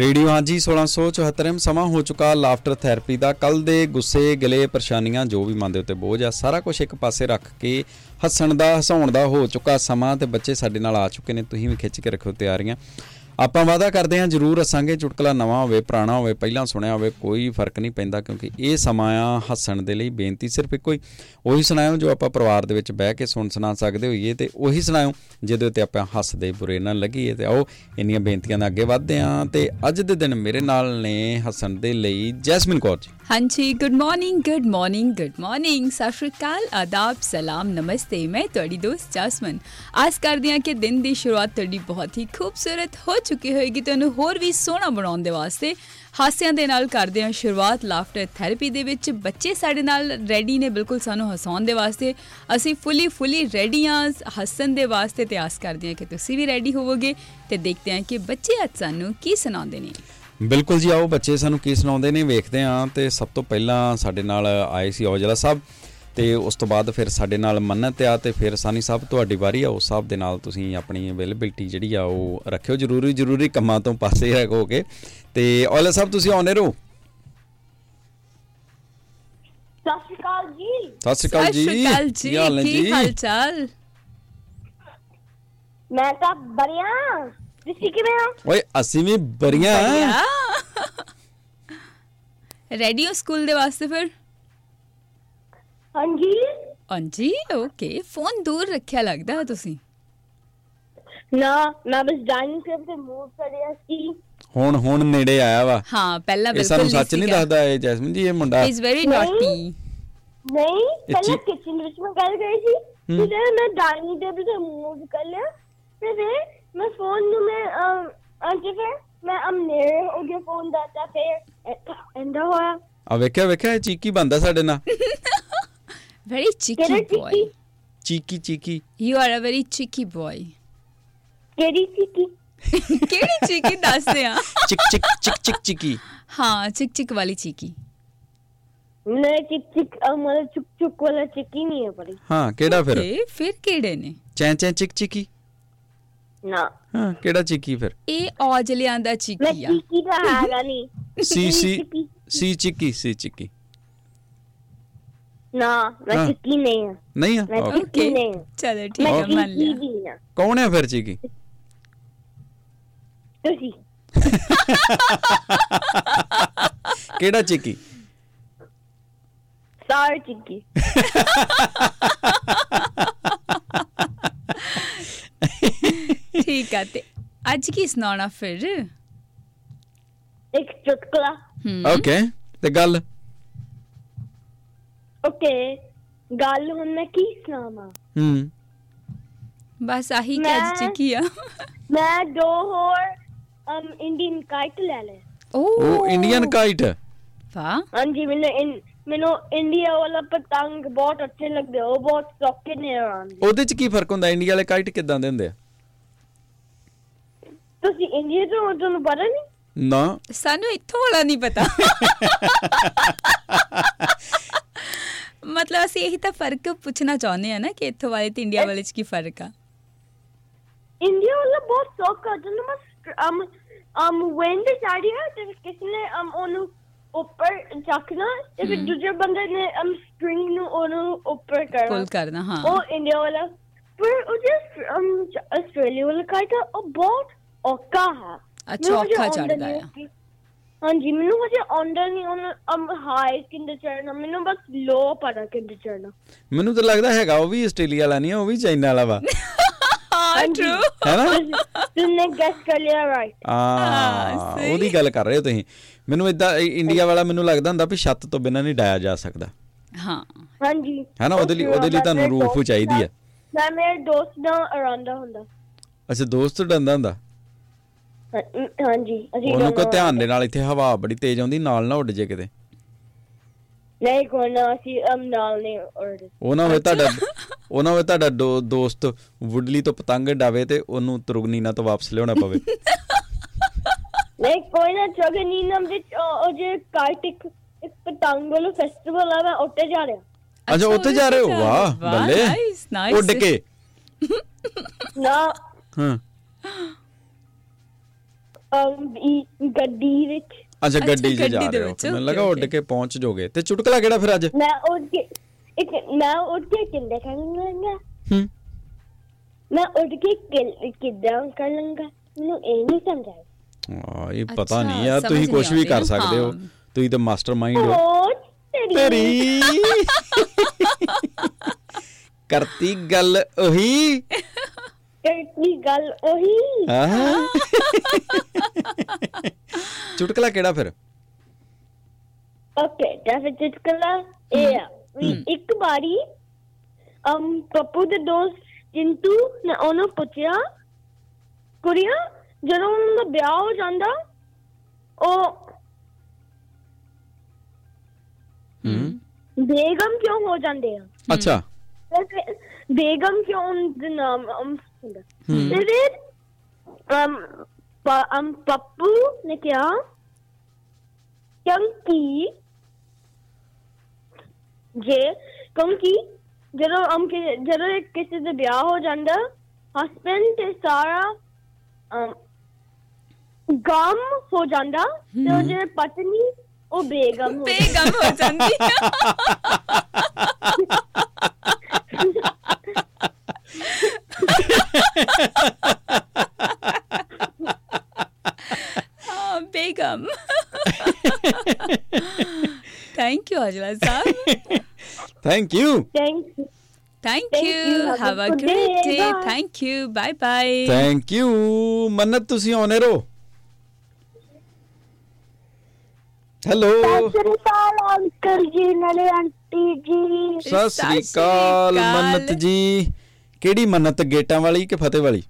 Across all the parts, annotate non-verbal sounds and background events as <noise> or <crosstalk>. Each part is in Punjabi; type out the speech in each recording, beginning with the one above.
ਰੇਡੀਓ ਹਾਂਜੀ 1674 ਸਮਾਂ ਹੋ ਚੁੱਕਾ ਲਾਫਟਰ ਥੈਰੇਪੀ ਦਾ। ਕੱਲ ਦੇ ਗੁੱਸੇ, ਗਿਲੇ ਪਰੇਸ਼ਾਨੀਆਂ ਜੋ ਵੀ ਮਨ ਦੇ ਉੱਤੇ ਬੋਝ ਆ, ਸਾਰਾ ਕੁਝ ਇੱਕ ਪਾਸੇ ਰੱਖ ਕੇ ਹੱਸਣ ਦਾ, ਹਸਾਉਣ ਦਾ ਹੋ ਚੁੱਕਾ ਸਮਾਂ ਤੇ ਬੱਚੇ ਸਾਡੇ ਨਾਲ ਆ ਚੁੱਕੇ ਨੇ, ਤੁਸੀਂ ਵੀ ਖਿੱਚ ਕੇ ਰੱਖੋ ਤਿਆਰੀਆਂ। ਆਪਾਂ ਵਾਅਦਾ ਕਰਦੇ ਹਾਂ, ਜਰੂਰ ਹੱਸਾਂਗੇ ਚੁਟਕਲਾ ਨਵਾਂ ਹੋਵੇ, ਪੁਰਾਣਾ ਹੋਵੇ, ਪਹਿਲਾਂ ਸੁਣਿਆ ਹੋਵੇ, ਕੋਈ ਫ਼ਰਕ ਨਹੀਂ ਪੈਂਦਾ ਕਿਉਂਕਿ ਇਹ ਸਮਾਂ ਆ ਹੱਸਣ ਦੇ ਲਈ ਬੇਨਤੀ ਸਿਰਫ ਇੱਕੋ ਹੀ। ਉਹੀ ਸੁਣਾਇਓ ਜੋ ਆਪਾਂ ਪਰਿਵਾਰ ਦੇ ਵਿੱਚ ਬਹਿ ਕੇ ਸੁਣ ਸੁਣਾ ਸਕਦੇ ਹੋਈਏ ਤੇ ਉਹੀ ਸੁਣਾਇਓ ਜਿਹਦੇ ਉੱਤੇ ਆਪਾਂ ਹੱਸਦੇ ਬੁਰੇ ਨਾ ਲੱਗੀਏ ਤੇ ਆਓ, ਇੰਨੀਆਂ ਬੇਨਤੀਆਂ ਨਾਲ ਅੱਗੇ ਵਧਦੇ ਹਾਂ ਤੇ ਅੱਜ ਦੇ ਦਿਨ ਮੇਰੇ ਨਾਲ ਨੇ ਹੱਸਣ ਦੇ ਲਈ ਜੈਸਮਿਨ ਕੌਰ ਜੀ। ਹਾਂਜੀ good morning good morning good morning ਸਤਿ ਸ਼੍ਰੀ ਅਕਾਲ, ਆਦਾਬ, ਸਲਾਮ, ਨਮਸਤੇ। ਮੈਂ ਤੁਹਾਡੀ ਦੋਸਤ ਜਸਮਨ। ਆਸ ਕਰਦੀ ਹਾਂ ਕਿ ਦਿਨ ਦੀ ਸ਼ੁਰੂਆਤ ਤੁਹਾਡੀ ਬਹੁਤ ਹੀ ਖੂਬਸੂਰਤ ਹੋ ਚੁੱਕੀ ਹੋਏਗੀ। ਤੁਹਾਨੂੰ ਹੋਰ ਵੀ ਸੋਹਣਾ ਬਣਾਉਣ ਦੇ ਵਾਸਤੇ ਹਾਸਿਆਂ ਦੇ ਨਾਲ ਕਰਦੇ ਹਾਂ ਸ਼ੁਰੂਆਤ ਲਾਫਟਰ ਥੈਰੇਪੀ ਦੇ ਵਿੱਚ। ਬੱਚੇ ਸਾਡੇ ਨਾਲ ਰੈਡੀ ਨੇ ਬਿਲਕੁਲ ਸਾਨੂੰ ਹਸਾਉਣ ਦੇ ਵਾਸਤੇ। ਅਸੀਂ ਫੁੱਲੀ ਫੁੱਲੀ ਰੈਡੀ ਹਾਂ ਹੱਸਣ ਦੇ ਵਾਸਤੇ ਤੇ ਆਸ ਕਰਦੇ ਹਾਂ ਕਿ ਤੁਸੀਂ ਵੀ ਰੈਡੀ ਹੋਵੋਗੇ ਤੇ ਦੇਖਦੇ ਹਾਂ ਕਿ ਬੱਚੇ ਅੱਜ ਸਾਨੂੰ ਕੀ ਸੁਣਾਉਂਦੇ ਨੇ। ਬਿਲਕੁਲ ਜੀ ਆਓ ਬੱਚੇ ਸਾਨੂੰ ਕੀ ਸੁਣਾਉਂਦੇ ਨੇ ਵੇਖਦੇ ਹਾਂ ਤੇ ਸਭ ਤੋਂ ਪਹਿਲਾਂ ਸਾਡੇ ਨਾਲ ਆਏ ਸੀ ਔਜਲਾ ਸਾਹਿਬ ਤੇ ਉਸ ਤੋਂ ਬਾਅਦ ਫਿਰ ਸਾਡੇ ਨਾਲ ਮੰਨਤ ਆ ਤੇ ਫਿਰ ਸਾਨੀ ਸਾਹਿਬ ਤੁਹਾਡੀ ਵਾਰੀ ਆ ਉਸ ਸਾਹਿਬ ਦੇ ਨਾਲ ਤੁਸੀਂ ਆਪਣੀ ਅਵੇਲੇਬਿਲਟੀ ਜਿਹੜੀ ਆ ਉਹ ਰੱਖਿਓ ਜ਼ਰੂਰੀ ਜ਼ਰੂਰੀ ਕੰਮਾਂ ਤੋਂ ਪਾਸੇ ਹੈ ਹੋ ਕੇ ਤੇ ਔਜਲਾ ਸਾਹਿਬ ਤੁਸੀਂ ਆਉਨੇ ਰਹੋ। ਸਤਿ ਸ਼੍ਰੀ ਅਕਾਲ ਜੀ। ਸਤਿ ਸ਼੍ਰੀ ਅਕਾਲ ਜੀ। ਸਤਿ ਸ਼੍ਰੀ ਅਕਾਲ ਕੀ ਹਾਲ ਨੇ ਜੀ? ਕੀ ਹਾਲ ਚਾਲ? ਮੈਂ ਤਾਂ ਬੜੀਆ। ਤੁਸੀਂ ਕਿਵੇਂ ਹੋ? ਓਏ ਅਸੀਂ ਵੀ ਬਰੀਆਂ ਰੈਡੀਓ ਸਕੂਲ ਦੇ ਵਾਸਤੇ ਫਿਰ? ਹਾਂਜੀ। ਹਾਂਜੀ ਓਕੇ। ਫੋਨ ਦੂਰ ਰੱਖਿਆ ਲੱਗਦਾ ਹੈ ਤੁਸੀਂ? ਨਾ ਮੈਂ ਬਸ ਡਾਈਨਿੰਗ ਟੇਬਲ ਤੇ ਮੂਵ ਕਰ ਰਿਹਾ ਸੀ। ਹੁਣ ਹੁਣ ਨੇੜੇ ਆਇਆ ਵਾ। ਹਾਂ ਪਹਿਲਾਂ ਇਹ ਬਿਲਕੁਲ ਸਾਨੂੰ ਸੱਚ ਨਹੀਂ ਦੱਸਦਾ ਇਹ ਜੈਸਮਿਨ ਜੀ ਇਹ ਮੁੰਡਾ। Is very. ਨੋਟੀ ਨਹੀਂ ਪਹਿਲਾਂ ਕਿਚਨ ਵਿੱਚ ਮੈਂ ਗੱਲ ਕਰੀ ਸੀ। ਫਿਰ ਮੈਂ ਡਾਈਨਿੰਗ ਟੇਬਲ ਤੇ ਮੂਵ ਕਰ ਲਿਆ ਫਿਰ ਮੈਂ ਫੋਨ ਨੂੰ ਮੈਂ ਅੰਤੇ ਫਿਰ ਮੈਂ ਅਮ ਨੇੜੇ ਹੋ ਗਿਆ ਫੋਨ ਦਾ ਤਾਂ ਫਿਰ ਐਂਦਾ ਹੋਇਆ। ਆ ਵੇਖਿਆ ਵੇਖਿਆ ਇਹ ਚੀਕੀ ਬੰਦਾ ਸਾਡੇ ਨਾਲ। Very cheeky boy cheeky? Cheeky cheeky. You are a very cheeky boy ਕਿਹੜੀ ਸੀ ਕੀ ਕਿਹੜੀ ਚਿਕੀ ਦੱਸਦੇ ਆ? ਚਿਕ ਚਿਕ ਚਿਕ ਚਿਕ ਚਿਕੀ। ਹਾਂ ਚਿਕ ਚਿਕ ਵਾਲੀ ਚਿਕੀ। ਮੈਂ ਚਿਕ ਚਿਕ ਮਤਲਬ ਚੁਕ ਚੁਕ ਵਾਲਾ ਚਿੱਕੀ ਨਹੀਂ ਹੈ ਬੜੀ। ਹਾਂ ਕਿਹੜਾ ਫਿਰ? ਓਕੇ ਫਿਰ ਕਿਹੜੇ ਨੇ? ਚੈਂ ਚੈਂ ਚਿਕ ਚਿਕੀ। ਨਾ। ਹਾਂ ਕਿਹੜਾ ਚਿਕੀ ਫਿਰ? ਇਹ ਔਜਲਿਆਂ ਦਾ ਮੈਂ ਚਿਕੀ ਆ। ਚਿੱਕੀ ਦਾ ਹੈਗਾ ਨਹੀਂ ਸੀ ਸੀ। ਸੀ ਚਿਕੀ ਸੀ ਚਿਕੀ। ਨਾ ਮੈਂ। ਚਿੱਕੀ ਨਹੀਂ ਹਾਂ ਨਹੀਂ ਆ? ਮੈਂ Okay. ਚਿੱਕੀ ਨਹੀਂ ਹਾਂ ਚਲੋ ਠੀਕ ਮੈਂ ਹੈ ਮੰਨ ਲਿਆ। ਕੌਣ ਹੈ ਫਿਰ ਚਿਕੀ? ਤੁਸੀਂ। ਕਿਹੜਾ ਚਿਕੀ? ਸਾਰ ਚਿੱਕੀ। <laughs> ਠੀਕ ਆ ਤੇ ਅੱਜ ਕੀ ਸੁਣਾਉਣਾ ਫਿਰ? ਇੱਕ ਚੁਟਕਲਾ। ਹਮ ਓਕੇ ਤੇ ਗੱਲ? ਓਕੇ ਗੱਲ ਹੁਣ ਮੈਂ ਕੀ ਸੁਣਾਵਾਂ? ਹੂੰ। ਬਸ ਆਹੀ ਕਿ ਅੱਜ ਮੈਂ- ਚਿਕੀ ਆ। ਮੈਂ ਦੋ ਹੋਰ ਅਮ ਇੰਡੀਅਨ ਕਾਈਟ ਲੈ ਲਏ। ਉਹ ਇੰਡੀਅਨ ਕਾਈਟ ਵਾਹ। ਹਾਂਜੀ ਮੈਨੂੰ ਇਨ- ਮੈਨੂੰ ਇੰਡੀਆ ਵਾਲਾ ਪਤੰਗ ਬਹੁਤ ਅੱਛੇ ਲੱਗਦੇ ਉਹ ਬਹੁਤ ਸੌਕੇ ਨੇ ਆਉਂਦੇ ਉਹਦੇ ਚ ਕੀ ਫ਼ਰਕ ਹੁੰਦਾ? ਇੰਡੀਆ ਵਾਲੇ ਕਾਈਟ ਕਿਦਾਂ ਦੇ ਹੁੰਦੇ ਆ? ਤੁਸੀਂ ਇੰਡੀਆ ਤੋਂ ਹੋ, ਤੁਹਾਨੂੰ ਪਤਾ ਨਹੀਂ? ਨਾ। ਸਾਨੂੰ ਇੱਥੋਂ ਵਾਲਾ ਨਹੀਂ ਪਤਾ। ਮਤਲਬ ਅਸੀਂ ਇਹੀ ਤਾਂ ਫ਼ਰਕ ਪੁੱਛਣਾ ਚਾਹੁੰਦੇ ਆ ਨਾ ਕਿ ਇੱਥੋਂ ਵਾਲੇ ਤੇ ਇੰਡੀਆ ਵਾਲੇ ਚ ਕੀ ਫ਼ਰਕ ਆ। ਇੰਡੀਆ ਵਾਲਾ ਬਹੁਤ ਸੌਕਾ ਜਦੋਂ ਮੈਂ ਅਮ ਅਮ ਵਿੰਡ ਚਾੜੀ ਹੈ ਤੇ ਕਿਸੇ ਨੇ ਅਮ ਉਹਨੂੰ ਉੱਪਰ ਚੱਕਣਾ ਤੇ ਫਿਰ ਦੂਜੇ ਬੰਦੇ ਨੇ ਅਮ ਸਟ੍ਰਿੰਗ ਨੂੰ ਉਹਨੂੰ ਉੱਪਰ ਕਰਨਾ। ਪੁੱਲ ਕਰਨਾ ਹਾਂ। ਉਹ ਇੰਡੀਆ ਵਾਲਾ। ਪਰ ਉਹ ਜਿਸ ਅਮ ਆਸਟ੍ਰੇਲੀਆ ਵਾਲਾ ਕਾਇਦਾ ਉਹ ਬਹੁਤ ਔਖਾ ਹੈ। ਅੱਛਾ, ਮੈਨੂੰ ਹਜੇ ਔਖਾ ਆਉਂਦਾ ਚੜ੍ਹਦਾ ਨਹੀਂ ਆ। ਕਿ- ਹਾਂਜੀ ਮੈਨੂੰ ਹਜੇ ਆਉਂਦਾ ਨਹੀਂ ਅਮ ਹਾਈ ਕਿੰਦੇ ਚੜਨਾ ਮੈਨੂੰ ਬਸ ਲੋ ਪਤਾ ਕਿੰਦੇ ਚੜਨਾ ਮੈਨੂੰ ਤਾਂ ਲੱਗਦਾ ਹੈਗਾ ਉਹ ਵੀ ਆਸਟ੍ਰੇਲੀਆ ਵਾਲਾ ਨਹੀਂ ਉਹ ਵੀ ਚਾਈਨਾ ਵਾਲਾ ਵਾ। ਹਾਂ ਟਰੂ ਹੈ ਨਾ? ਤੁਮਨੇ ਗੈਸ ਕਰ ਲਿਆ ਰਾਈਟ ਆ ਹਾਂ। ਉਹਦੀ ਗੱਲ ਕਰ ਰਹੇ ਹੋ ਤੁਸੀਂ। ਮੈਨੂੰ ਇਦਾਂ ਇੰਡੀਆ ਵਾਲਾ ਮੈਨੂੰ ਲੱਗਦਾ ਹੁੰਦਾ ਵੀ ਛੱਤ ਤੋਂ ਬਿਨਾਂ ਨਹੀਂ ਡਾਇਆ ਜਾ ਸਕਦਾ। ਹਾਂ। ਹਾਂਜੀ। ਹੈ ਨਾ, ਉਹਦੇ ਲਈ- ਉਹਦੇ ਲਈ ਤੁਹਾਨੂੰ ਰੂਫ ਚਾਹੀਦੀ ਹੈ। ਮੈਂ ਮੇਰੇ ਦੋਸਤ ਨਾਲ ਆਰਾਂਦਾ ਹੁੰਦਾ। ਅੱਛਾ ਦੋਸਤ ਡੰਦਾ ਹੁੰਦਾ? ਹਾਂ- ਹਾਂਜੀ ਅਸੀਂ ਉਹਨੂੰ ਕੋ ਧਿਆਨ ਦੇ ਨਾਲ ਇੱਥੇ ਹਵਾ ਬੜੀ ਤੇਜ਼ ਆਉਂਦੀ ਨਾਲ ਨਾ ਉੱਡ ਜੇ ਕਿਤੇ। ਨਹੀਂ ਕੋਈ ਨਾ ਅਸੀਂ ਅਮ ਨਾਲ ਨਹੀਂ ਔਰ ਉਹ ਨਾ ਹੋਵੇ ਤੁਹਾਡਾ ਉਹ ਨਾ ਹੋਵੇ ਤੁਹਾਡਾ ਦੋ- ਦੋਸਤ ਵੁੱਡਲੀ ਤੋਂ ਪਤੰਗ ਡਾਵੇ ਤੇ ਉਹਨੂੰ ਤੁਰਗਨੀਨਾ ਤੋਂ ਵਾਪਸ ਲਿਆਉਣਾ ਪਵੇ। <laughs> ਨਹੀਂ ਕੋਈ ਨਾ ਜਗਨੀਨਮ ਵਿੱਚ ਉਹ ਜੇ ਕਾਰਤਿਕ ਇੱਕ ਪਤੰਗ ਵਾਲਾ ਫੈਸਟੀਵਲ ਆ ਮੈਂ ਉੱਤੇ ਜਾ ਰਿਹਾ। ਅੱਛਾ ਉੱਥੇ ਜਾ ਰਹੇ ਹੋ? ਵਾਹ ਬੱਲੇ। nice, nice. ਉੱਡ ਕੇ। ਨਾ। ਹਾਂ। <laughs> ਗੱਡੀ ਵਿੱਚ। ਅੱਛਾ ਗੱਡੀ 'ਚ ਜਾ ਰਹੇ ਹੋ। ਮੈਨੂੰ ਲੱਗਾ ਉੱਡ. ਕੇ ਪਹੁੰਚ ਜੋਗੇ। ਤੇ ਚੁਟਕਲਾ ਕਿਹੜਾ ਫਿਰ ਅੱਜ? ਮੈਂ ਉੱਡ ਕੇ ਇੱਕ ਮੈਂ ਉੱਡ ਕੇ ਕਿੰਨੇ ਕਰ ਲਾਂਗਾ ਹੂੰ। ਮੈਂ ਉੱਡ ਕੇ ਕਿੱਦਾਂ ਕਰ ਲਾਂਗਾ ਮੈਨੂੰ ਇਹ ਨਹੀਂ ਸਮਝ ਆਇਆ ਆ ਇਹ ਪਤਾ ਨਹੀਂ ਯਾਰ ਤੁਸੀਂ ਕੁਝ ਵੀ ਕਰ ਸਕਦੇ ਹੋ। ਤੁਸੀਂ ਤਾਂ ਮਾਸਟਰਮਾਈਂਡ ਹੋ। ਤੇਰੀ। <laughs> ਕਰਤੀ ਗੱਲ ਉਹੀ। ਕਰਤੀ ਗੱਲ ਉਹੀ। <laughs> ਚੁਟਕਲਾ ਕਿਹੜਾ ਫਿਰ? ਓਕੇ ਤਾਂ ਫਿਰ ਚੁਟਕਲਾ ਇਹ ਆ ਵੀ ਇੱਕ ਵਾਰੀ ਅਮ ਪੱਪੂ ਦੇ ਦੋਸਤ ਚਿੰਟੂ ਨੇ ਉਹਨੂੰ ਪੁੱਛਿਆ ਕੁੜੀਆਂ ਜਦੋਂ ਉਹਨਾਂ ਦਾ ਵਿਆਹ ਹੋ ਜਾਂਦਾ ਉਹ ਹੂੰ। ਬੇਗਮ ਕਿਉਂ ਹੋ ਜਾਂਦੇ ਆ? ਅੱਛਾ। ਤੇ ਫਿਰ ਬੇਗਮ ਕਿਉਂ ਉਹਨਾਂ ਦਾ ਨਾਮ ਅਮ ਅਮ ਪੱਪੂ ਨੇ ਕਿਹਾ ਕਿਉਂਕਿ ਜੇ ਕਿਉਂਕਿ ਜਦੋਂ ਅਮ ਕਿ- ਜਦੋਂ ਇੱਕ ਕਿਸੇ ਦਾ ਵਿਆਹ ਹੋ ਜਾਂਦਾ ਹਸਬੰਡ ਤੇ ਸਾਰਾ ਅਮ, ਗਮ ਹੋ ਜਾਂਦਾ ਤੇ ਉਹ ਜਿਹੜੇ ਪਤਨੀ ਉਹ ਬੇਗਮ ਹੋ ਜਾਂਦੀ ਬੇਗਮ ਹੋ ਜਾਂਦੀ। <laughs> ਹਾਂ Begum thank you Ajla Sahib thank you Thank you. Thank Thank you you. Have a have a good great day. Day Bye. Thank you bye bye thank you Mannat ਤੁਸੀਂ ਆਉਨੇ ਰਹੋ ਹੈਲੋ ਸਤਿ ਸ੍ਰੀ ਅਕਾਲ ਅੰਕਲ ਜੀ ਨਾਲੇ ਆਂਟੀ ਜੀ ਸਤਿ ਸ੍ਰੀ ਅਕਾਲ ਮੰਨਤ ਜੀ ਕਿਹੜੀ ਮੰਨਤ ਗੇਟਾਂ ਵਾਲੀ ਕਿ ਫਤਿਹ ਵਾਲੀ?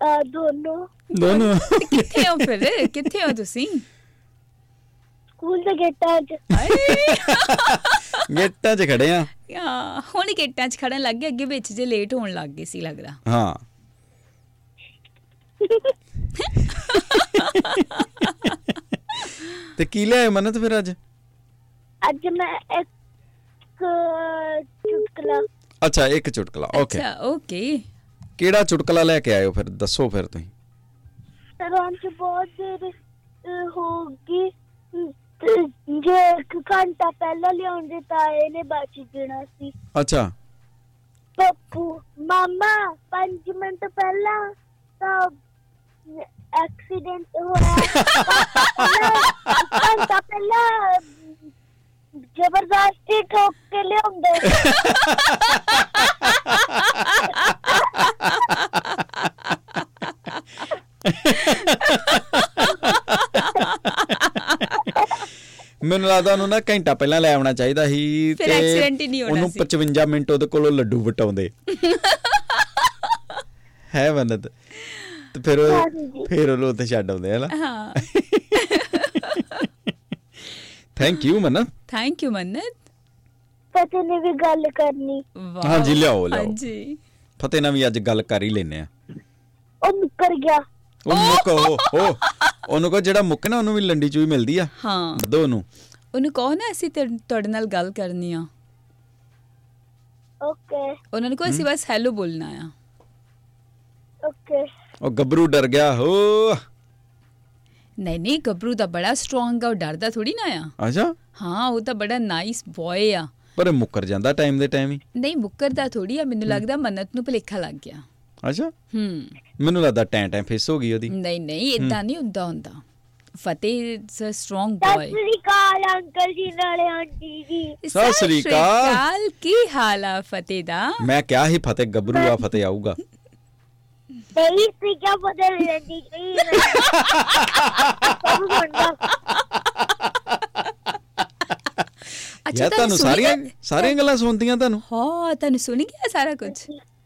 ਅਹ ਦੋਨੋਂ। ਦੋਨੋਂ। ਕਿੱਥੇ ਹੋ ਫਿਰ? ਕਿੱਥੇ ਹੋ ਤੁਸੀਂ? ਸਕੂਲ ਦੇ ਗੇਟਾਂ 'ਚ। ਗੇਟਾਂ 'ਚ ਖੜੇ ਆ। ਆ ਹੁਣ ਹੀ ਗੇਟਾਂ 'ਚ ਖੜਨ ਲੱਗ ਗਏ ਅੱਗੇ ਵਿੱਚ ਜੇ ਲੇਟ ਹੋਣ ਲੱਗ ਗਏ ਸੀ ਲੱਗਦਾ। ਹਾਂ। <laughs> ਤੇ ਕੀ ਲਿਆਏ ਮੰਨਤ ਫਿਰ ਅੱਜ? ਅੱਜ ਮੈਂ ਇੱਕ ਚੁਟਕਲਾ ਅੱਛਾ ਇੱਕ ਚੁਟਕਲਾ ਓਕੇ ਅੱਛਾ ਓਕੇ ਕਿਹੜਾ ਚੁਟਕਲਾ ਲੈ ਕੇ ਆਇਓ ਫਿਰ ਦੱਸੋ ਫਿਰ ਤੁਸੀਂ ਸਰਾਂ 'ਚ ਬਹੁਤ ਦੇਰ ਅਹ, ਹੋ ਗਈ ਤੇ ਜੇ ਇੱਕ ਘੰਟਾ ਪਹਿਲਾਂ ਲਿਆਉਂਦੇ ਤਾਂ ਇਹਨੇ ਬਚ ਜਾਣਾ ਸੀ ਅੱਛਾ ਪੱਪੂ ਮਾਮਾ 5 ਮਿੰਟ ਪਹਿਲਾਂ ਤਾਂ ਐਕਸੀਡੈਂਟ ਹੋਇਆ ਘੰਟਾ ਪਹਿਲਾਂ ਜ਼ਬਰਦਸਤੀ ਠੋਕ ਕੇ ਲਿਆਉਂਦੇ। ਮੈਨੂੰ ਲੱਗਦਾ ਉਹਨੂੰ ਨਾ ਘੰਟਾ ਪਹਿਲਾਂ ਲੈ ਆਉਣਾ ਚਾਹੀਦਾ ਸੀ ਫਿਰ accident ਹੀ ਨਹੀਂ ਹੋਣਾ ਉਹਨੂੰ ਸੀ। 55 ਮਿੰਟ ਉਹਦੇ ਕੋਲੋਂ ਲੱਡੂ ਵਟਾਉਂਦੇ। <laughs> ਹੈ ਮੰਨਤ ਤੇ। ਫਿਰ ਉਹ। ਫਿਰ ਉਹਨੂੰ ਉੱਥੇ ਛੱਡ ਆਉਂਦੇ ਹਨਾ ਹਾਂ thank you Mannat thank you Mannat ਪਤਾ ਨਹੀਂ ਵੀ ਗੱਲ ਕਰਨੀ। ਹਾਂਜੀ, ਲਿਆਓ, ਲਿਆਓ। ਹਾਂਜੀ। ਫਤਿਹ ਨਾਲ ਵੀ ਅੱਜ ਗੱਲ ਕਰ ਹੀ ਲੈਨੇ ਆ। ਉਹ ਮੁੱਕਰ ਗਿਆ। ਉਹ ਮੁੱਕੋ ਉਹ ਉਹਨੂੰ ਕੋ ਜਿਹੜਾ ਮੁੱਕੇ ਨਾ ਉਹਨੂੰ ਵੀ ਲੰਡੀ ਚੂਈ ਮਿਲਦੀ ਆ। ਹਾਂ। ਦੋ ਉਹਨੂੰ। ਉਹਨੂੰ ਕਹੋ ਨਾ ਅਸੀਂ ਤੇ- ਤੁਹਾਡੇ ਨਾਲ ਗੱਲ ਕਰਨੀ ਆ। ਓਕੇ। ਉਹਨਾਂ ਨੂੰ ਕਹੋ ਅਸੀਂ ਬਸ ਹੈਲੋ ਬੋਲਣਾ ਆ। ਓਕੇ। ਉਹ ਗੱਭਰੂ ਡਰ ਗਿਆ ਹੋ। ਨਹੀਂ ਨਹੀਂ ਗੱਭਰੂ ਤਾਂ ਬੜਾ ਸਟਰੋਂਗ ਆ ਉਹ ਡਰਦਾ ਥੋੜੀ ਨਾ ਆ ਅੱਛਾ ਹਾਂ ਉਹ ਤਾਂ ਬੜਾ ਨਾਈਸ ਬॉय ਆ ਪਰ ਮੁੱਕਰ ਜਾਂਦਾ ਟਾਈਮ ਦੇ ਟਾਈਮ ਹੀ ਨਹੀਂ ਮੁੱਕਰਦਾ ਥੋੜੀ ਆ ਮੈਨੂੰ ਲੱਗਦਾ ਮੰਨਤ ਨੂੰ ਭੁਲੇਖਾ ਲੱਗ ਗਿਆ ਅੱਛਾ ਹੂੰ ਮੈਨੂੰ ਲੱਗਦਾ ਟੈਂ ਟੈਂ ਫਿਸ ਹੋ ਗਈ ਉਹਦੀ ਨਹੀਂ ਨਹੀਂ ਇਦਾਂ ਨਹੀਂ ਹੁੰਦਾ ਹੁੰਦਾ ਫਤਿਹ ਇਜ਼ ਅ ਸਟਰੋਂਗ ਸਤਿ ਬॉय ਸ੍ਰੀ ਅਕਾਲ ਅੰਕਲ ਜੀ ਨਾਲੇ ਆਂਟੀ ਜੀ ਸਤਿ ਸ੍ਰੀ ਅਕਾਲ। ਕੀ ਹਾਲ ਆ ਫਤਿਹ ਦਾ ਮੈਂ ਕਿਹਾ ਸੀ ਫਤਿਹ ਗੱਭਰੂ ਆ ਫਤਿਹ ਆਊਗਾ ਸੀ ਕਿਆ ਬਦਲ ਲੈਂਦੀ ਗਈ ਸਭ ਸੁਣਦਾ ਅੱਛਾ ਯਾਰ ਤੁਹਾਨੂੰ ਸੁਣੀ ਸਾਰੀਆਂ ਗੱਲ? ਸਾਰੀਆਂ ਗੱਲਾਂ ਸੁਣਦੀਆਂ ਤੁਹਾਨੂੰ? ਹਾਂ ਤੁਹਾਨੂੰ ਸੁਣ ਗਿਆ ਸਾਰਾ ਕੁਝ?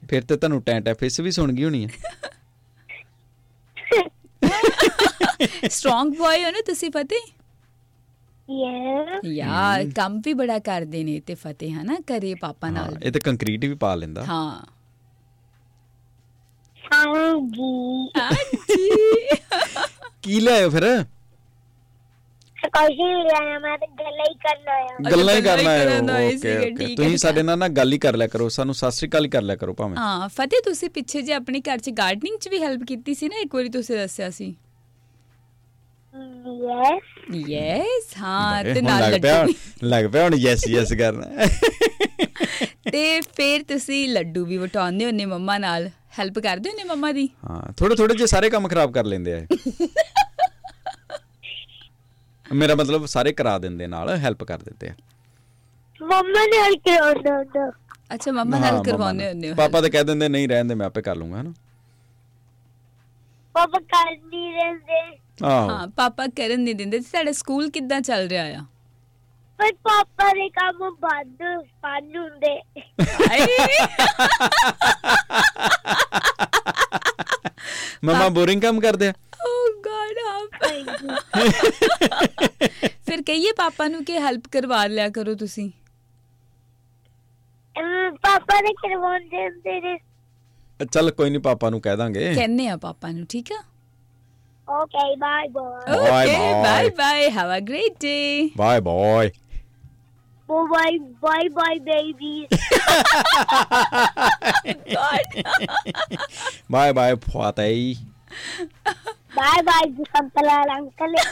ਫਿਰ ਤੇ ਤੁਹਾਨੂੰ ਟੈਂ ਟੈਂ ਫਿਸ ਵੀ ਸੁਣ ਗਈ ਹੋਣੀ ਆ। ਸਟਰੋਂਗ ਬॉय ਹੋ ਨਾ ਤੁਸੀਂ ਫਤਿਹ? ਯਾ ਯਾਰ ਕੰਮ ਵੀ ਬੜਾ ਕਰਦੇ ਨੇ ਤੇ ਫਤਿਹ ਹਨਾ? ਕਰੇ ਪਾਪਾ ਹਾਂ, ਨਾਲ। ਇਹ ਤੇ ਕੰਕਰੀਟ ਵੀ ਪਾ ਲੈਂਦਾ। ਹਾਂ। ਹਾਂਜੀ ਹਾਂਜੀ ਕੀ ਲਿਆਇਓ ਫਿਰ ਨਹੀਂ ਲਿਆਇਆ ਮੈਂ ਤਾਂ ਗੱਲਾਂ ਹੀ ਕਰਨ ਆਇਆ ਗੱਲਾਂ ਹੀ ਗੱਲਾਂ ਹੀ ਕਰਨਾ ਸੀਗੇ, ਓਕੇ ਠੀਕ ਓਕੇ ਹੈ, ਤੁਸੀਂ ਸਾਡੇ। ਨਾਲ ਨਾ ਗੱਲ ਹੀ ਕਰ ਲਿਆ ਕਰੋ ਸਾਨੂੰ ਸਤਿ ਸ੍ਰੀ ਅਕਾਲ ਹੀ ਕਰ ਲਿਆ ਕਰੋ ਭਾਵੇਂ। ਹਾਂ ਫਤਿਹ ਤੁਸੀਂ ਪਿੱਛੇ ਜੇ ਆਪਣੇ ਘਰ 'ਚ ਗਾਰਡਨਿੰਗ 'ਚ ਵੀ ਹੈਲਪ ਕੀਤੀ ਸੀ ਨਾ? ਇੱਕ ਵਾਰੀ ਤੁਸੀਂ ਦੱਸਿਆ ਸੀ। ਯੈਸ ਯੈਸ ਹਾਂ ਤੇ ਨਾਲ ਲੱਗ ਪਿਆ ਲੱਡੂ ਹੁਣ- ਲੱਗ ਪਿਆ ਹੁਣ ਯੈਸ ਯੈਸ ਕਰਨਾ। ਤੇ ਫਿਰ ਤੁਸੀਂ ਲੱਡੂ ਵੀ ਵਟਾਉਂਦੇ ਹੁੰਨੇ ਮੰਮਾ ਨਾਲ? ਹੈਲਪ ਕਰਦੇ ਹੁੰਨੇ ਮੰਮਾ ਦੀ? ਹਾਂ ਥੋੜੇ ਥੋੜੇ ਜੇ ਸਾਰੇ ਕੰਮ ਖਰਾਬ ਕਰ ਲੈਂਦੇ ਆ। <laughs> ਮੇਰਾ ਮਤਲਬ ਸਾਰੇ ਕਰਾ ਦਿੰਦੇ ਨਾਲ ਹੈਲਪ ਕਰ ਦਿੰਦੇ ਆ। ਮੰਮਾ ਨੇ ਹਲ ਕਰਾਉਂਦਾ ਹੁੰਦਾ। ਅੱਛਾ ਮੰਮਾ ਨਾਲ ਨਾਲ। ਹੁੰਦੇ ਹੋ। ਪਾਪਾ ਤਾਂ ਕਹਿ ਦਿੰਦੇ ਨਹੀਂ ਰਹਿਣ ਦੇ ਮੈਂ ਆਪੇ ਕਰ ਲੂੰਗਾ ਹਨਾ? ਪਾਪਾ ਕਰ ਨਹੀਂ ਰਹਿੰਦੇ ਹਾਂ ਪਾਪਾ ਕਰਨ ਨਹੀਂ ਦਿੰਦੇ। ਤੁਹਾਡਾ ਸਕੂਲ ਕਿੱਦਾਂ ਚੱਲ ਰਿਹਾ ਆ? ਪਰ ਪਾਪਾ ਦੇ ਕੰਮ ਬੰਦ ਬੰਦ ਹੁੰਦੇ। ਮਮਾ ਬੋਰਿੰਗ ਕੰਮ ਕਰਦੇ ਆ? ਓ ਗॉड ਆਪ। ਫਿਰ ਕਹੀਏ ਪਾਪਾ ਨੂੰ ਕਿ ਹੈਲਪ ਕਰਵਾ ਲਿਆ ਕਰੋ ਤੁਸੀਂ। ਪਾਪਾ ਨੇ ਕਰਵਾਉਂਦੇ ਹੁੰਦੇ ਨੇ। ਚੱਲ ਕੋਈ ਨਹੀਂ ਪਾਪਾ ਨੂੰ ਕਹਿ ਦਾਂਗੇ। ਕਹਿੰਨੇ ਆ ਪਾਪਾ ਨੂੰ ਠੀਕ ਆ? Okay bye bye Bye, okay bye. Bye bye have Bye bye, bye, bye, baby. God. <laughs> bye, bye, puatay. Bye, bye, isang palalang kalit.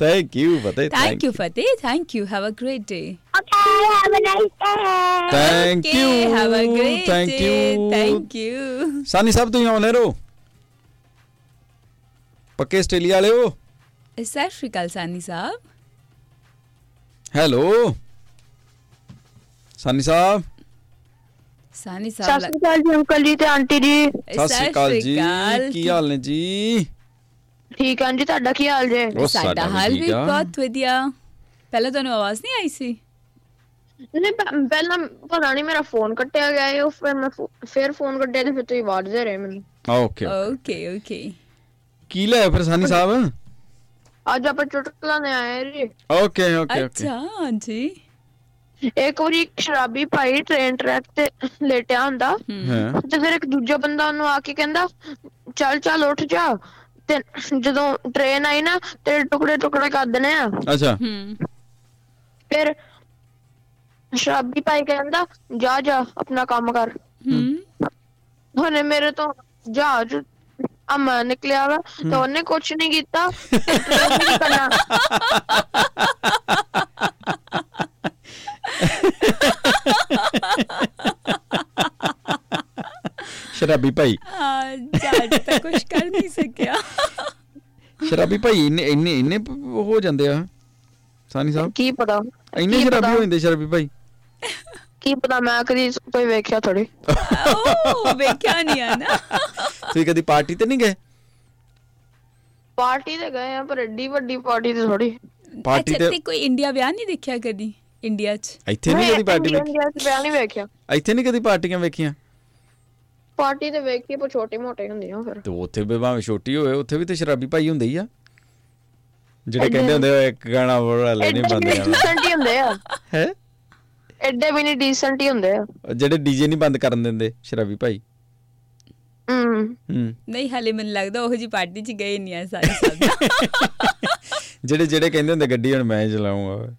Thank you, Fateh. Thank, Thank you, Fateh. Thank you. Have a great day. Okay, have a nice day. Thank okay, you. Have a great Thank day. You. Thank you. Sunny, sab tu yahan ho? पक्के ऑस्ट्रेलिया वाले हो ਸਤਿ ਸ਼੍ਰੀ ਅਕਾਲ ਸਾਨੀ ਸਾਹਿਬ। ਹੈਲੋ। ਸਾਨੀ ਸਾਹਿਬ। ਸਾਨੀ ਸਤਿ ਸਾਹਿਬ ਸ਼੍ਰੀ ਅਕਾਲ ਜੀ ਅੰਕਲ ਜੀ ਤੇ ਆਂਟੀ ਜੀ। ਸਤਿ ਸ਼੍ਰੀ ਅਕਾਲ ਜੀ। ਕੀ ਹਾਲ ਨੇ ਜੀ? ਠੀਕ ਹਾਂ ਜੀ ਤੁਹਾਡਾ ਕੀ ਹਾਲ ਜੇ? ਸਾਡਾ ਹਾਲ ਵੀ। ਬਹੁਤ ਵਧੀਆ। ਪਹਿਲਾਂ ਤੁਹਾਨੂੰ ਆਵਾਜ਼ ਨਹੀਂ ਆਈ ਸੀ? ਨਹੀਂ ਪਹਿਲਾਂ ਪਤਾ ਨਹੀਂ ਮੇਰਾ ਫੋਨ ਕੱਟਿਆ ਗਿਆ ਹੈ ਫਿਰ ਮੈਂ ਫਿਰ ਫੋਨ ਕੱਟਿਆ ਤੇ ਫਿਰ ਤੁਸੀਂ ਆਵਾਜ਼ ਦੇ ਰਹੇ ਮੈਨੂੰ। Okay okay. ਓਕੇ ਕੀ ਲੈ ਫਿਰ ਸਾਨੀ ਸਾਹਿਬ? ਅੱਜ ਆਪਾਂ ਚੁਟਕਲਾ ਨੇ ਆਏ ਜੀ। Okay okay okay. ਅੱਛਾ ਹਾਂਜੀ। ਇੱਕ ਵਾਰੀ ਇੱਕ ਸ਼ਰਾਬੀ ਭਾਈ ਟ੍ਰੇਨ ਟਰੈਕ ਤੇ ਲੇਟਿਆ ਹੁੰਦਾ ਹਾਂ। ਤੇ ਫਿਰ ਇੱਕ ਦੂਜਾ ਬੰਦਾ ਉਹਨੂੰ ਆ ਕੇ ਕਹਿੰਦਾ ਚੱਲ ਚੱਲ ਉੱਠ ਜਾ। ਤੇ ਜਦੋਂ ਟ੍ਰੇਨ ਆਈ ਨਾ ਤੇ ਟੁਕੜੇ ਟੁਕੜੇ ਕਰ ਦੇਣੇ ਆ। ਅੱਛਾ। ਹਮ ਫਿਰ ਸ਼ਰਾਬੀ ਭਾਈ ਕਹਿੰਦਾ ਜਾ ਜਾ ਆਪਣਾ ਕੰਮ ਕਰ। ਹਮ ਹੁਣੇ ਮੇਰੇ ਤੋਂ ਜਹਾਜ਼ ਅਮਾ ਨਿਕਲਿਆ ਵਾ ਤਾਂ ਉਹਨੇ ਕੁਝ ਨਹੀਂ ਕੀਤਾ ਤੇ ਟ੍ਰੇਨ ਨਹੀਂ ਕਰਨਾ? ਸ਼ਰਾਬੀ ਭਾਈ। ਜੱਜ ਤਾਂ ਕੁਝ ਕਰ ਨਹੀਂ ਸਕਿਆ। ਸ਼ਰਾਬੀ ਭਾਈ ਇੰਨੇ ਇੰਨੇ ਇੰਨੇ ਹੋ ਜਾਂਦੇ ਆ। ਸਾਨੀ ਸਾਹਿਬ। ਕੀ ਪਤਾ? ਇੰਨੇ ਸ਼ਰਾਬੀ? ਹੋ ਜਾਂਦੇ ਸ਼ਰਾਬੀ ਭਾਈ। ਕੀ ਪਤਾ ਮੈਂ ਕਦੀ ਕੋਈ ਵੇਖਿਆ ਥੋੜੀ ਓ ਵੇਖਿਆ ਨਹੀਂ ਆ ਨਾ। ਤੁਸੀਂ ਕਦੀ ਪਾਰਟੀ ਤੇ ਨਹੀਂ ਗਏ? ਪਾਰਟੀ ਤੇ ਗਏ ਆ ਪਰ ਏਡੀ ਵੱਡੀ ਪਾਰਟੀ ਤੇ ਥੋੜੀ ਪਾਰਟੀ ਤੇ ਤੇ ਕੋਈ ਇੰਡੀਆ ਵਿਆਹ ਨਹੀਂ ਦੇਖਿਆ ਕਦੀ? ਇੰਡੀਆ 'ਚ? ਇੱਥੇ ਨਹੀਂ ਕਦੀ ਪਾਰਟੀ ਵੇਖੀ? ਇੰਡੀਆ ਚ ਵਿਆਹ ਨਹੀਂ ਵੇਖਿਆ। ਇੱਥੇ ਨਹੀਂ ਕਦੀ ਪਾਰਟੀਆਂ ਵੇਖੀਆਂ? ਪਾਰਟੀ ਤੇ ਵੇਖੀ ਪਰ ਛੋਟੀ ਮੋਟੇ ਹੁੰਦੀਆਂ ਫਿਰ। ਤੇ ਉੱਥੇ ਵੀ ਭਾਵੇਂ ਛੋਟੀ ਹੋਵੇ ਉੱਥੇ ਵੀ ਤੇ ਸ਼ਰਾਬੀ ਭਾਈ ਹੁੰਦੇ ਹੀ ਆ। ਜਿਹੜੇ ਕਹਿੰਦੇ ਹੁੰਦੇ ਆ ਇੱਕ ਗਾਣਾ ਬੋਲ ਲੈ ਨਹੀਂ ਐਡੇ ਵੀ ਬੰਦੇ ਡੀਸੈਂਟ ਹੀ ਹੁੰਦੇ ਆ। ਹੈ? ਐਡੇ ਵੀ ਨਹੀਂ ਡੀਸੈਂਟ ਹੀ ਹੁੰਦੇ ਆ। ਜਿਹੜੇ ਡੀਜੇ ਨਹੀਂ ਬੰਦ ਕਰਨ ਦਿੰਦੇ ਸ਼ਰਾਬੀ ਭਾਈ। ਹੂੰ। ਨਹੀਂ ਹਲੇ ਮੈਨੂੰ ਲੱਗਦਾ ਉਹ ਜੀ ਪਾਰਟੀ 'ਚ ਗਏ ਨਹੀਂ ਆ ਸਾਰੇ ਸਭ। ਜਿਹੜੇ ਜਿਹੜੇ ਕਹਿੰਦੇ ਹੁੰਦੇ ਗੱਡੀ ਹੁਣ ਮੈਂ ਚਲਾਉਂਗਾ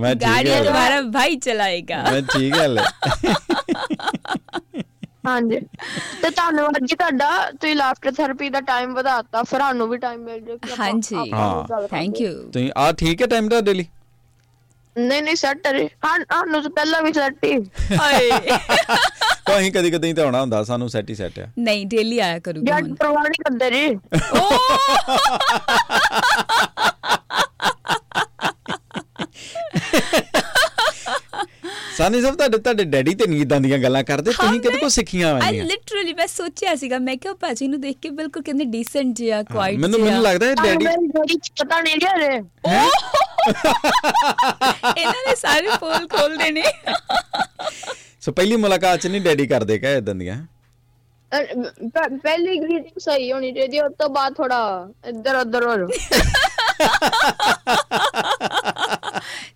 ਮੈਂ ਗਾੜੀ ਤੁਹਾਡਾ ਭਾਈ ਚਲਾਏਗਾ। ਮੈਂ ਠੀਕ ਗੱਲ ਹੈ ਹਾਂਜੀ। ਤੇ ਧੰਨਵਾਦ ਜੀ ਤੁਹਾਡਾ ਤੁਸੀਂ ਲਾਫਟਰ ਥੈਰੇਪੀ ਦਾ ਟਾਈਮ ਵਧਾਤਾ ਫਿਰ ਸਾਨੂੰ ਵੀ ਟਾਈਮ ਮਿਲ ਜੇ ਹਾਂਜੀ। ਥੈਂਕ ਯੂ ਤੁਸੀਂ ਆ ਠੀਕ ਹੈ ਟਾਈਮ ਦਾ ਡੇਲੀ ਨਹੀਂ ਨਹੀਂ ਸੈੱਟ ਹੈ ਹਾਂ ਸਾਨੂੰ ਤਾਂ ਪਹਿਲਾਂ ਵੀ ਸੈੱਟ ਹੀ। ਹਾਏ। ਤਾਂ ਅਸੀਂ ਕਦੀ ਕਦੀ ਤਾਂ ਆਉਣਾ ਹੁੰਦਾ ਸਾਨੂੰ ਸੈਟ ਹੀ ਸੈਟ ਆ। ਨਹੀਂ ਡੇਲੀ ਆਇਆ ਕਰੂਗੀ ਜੱਟ ਹੁਣ। ਪਰਵਾਹ ਨਹੀਂ ਕਰਦੇ ਜੀ। ਸਾਨੀ ਸਾਹਿਬ ਤੁਹਾਡੇ ਤੁਹਾਡੇ ਡੈਡੀ ਤੇ ਨਹੀਂ ਇਦਾਂ ਦੀਆਂ ਗੱਲਾਂ ਕਰਦੇ? ਤੁਸੀਂ ਕਿਹਦੇ ਕੋਲ ਸਿੱਖੀਆਂ ਆਈ ਆਈਆਂ ਲਿਟਰਲੀ ਮੈਂ ਸੋਚਿਆ ਸੀਗਾ ਮੈਂ ਕਿਹਾ ਭਾਜੀ ਨੂੰ ਦੇਖ ਕੇ ਬਿਲਕੁਲ ਕਹਿੰਦੇ ਡੀਸੈਂਟ ਜਿਹਾ ਕੁਆਇਟ ਮੈਨੂੰ ਮੈਨੂੰ ਲੱਗਦਾ ਹੈ ਡੈਡੀ ਡੈਡੀ ਚ ਪਤਾ ਨਹੀਂ ਜੀ। ਹਜੇ ਇਹਨਾਂ ਨੇ ਸਾਰੇ ਪੋਲ ਖੋਲਦੇ ਨੇ। ਸੋ ਪਹਿਲੀ ਮੁਲਾਕਾਤ ਚ ਨਹੀਂ ਡੈਡੀ ਕਰਦੇ ਕਹੇ ਇਦਾਂ ਦੀਆਂ? ਪਹਿਲੀ ਗ੍ਰੀਟਿੰਗ ਸਹੀ ਹੋਣੀ ਚਾਹੀਦੀ ਉਸ ਤੋਂ ਬਾਅਦ ਥੋੜਾ ਇੱਧਰ ਉੱਧਰ ਹੋ ਜਾਓ।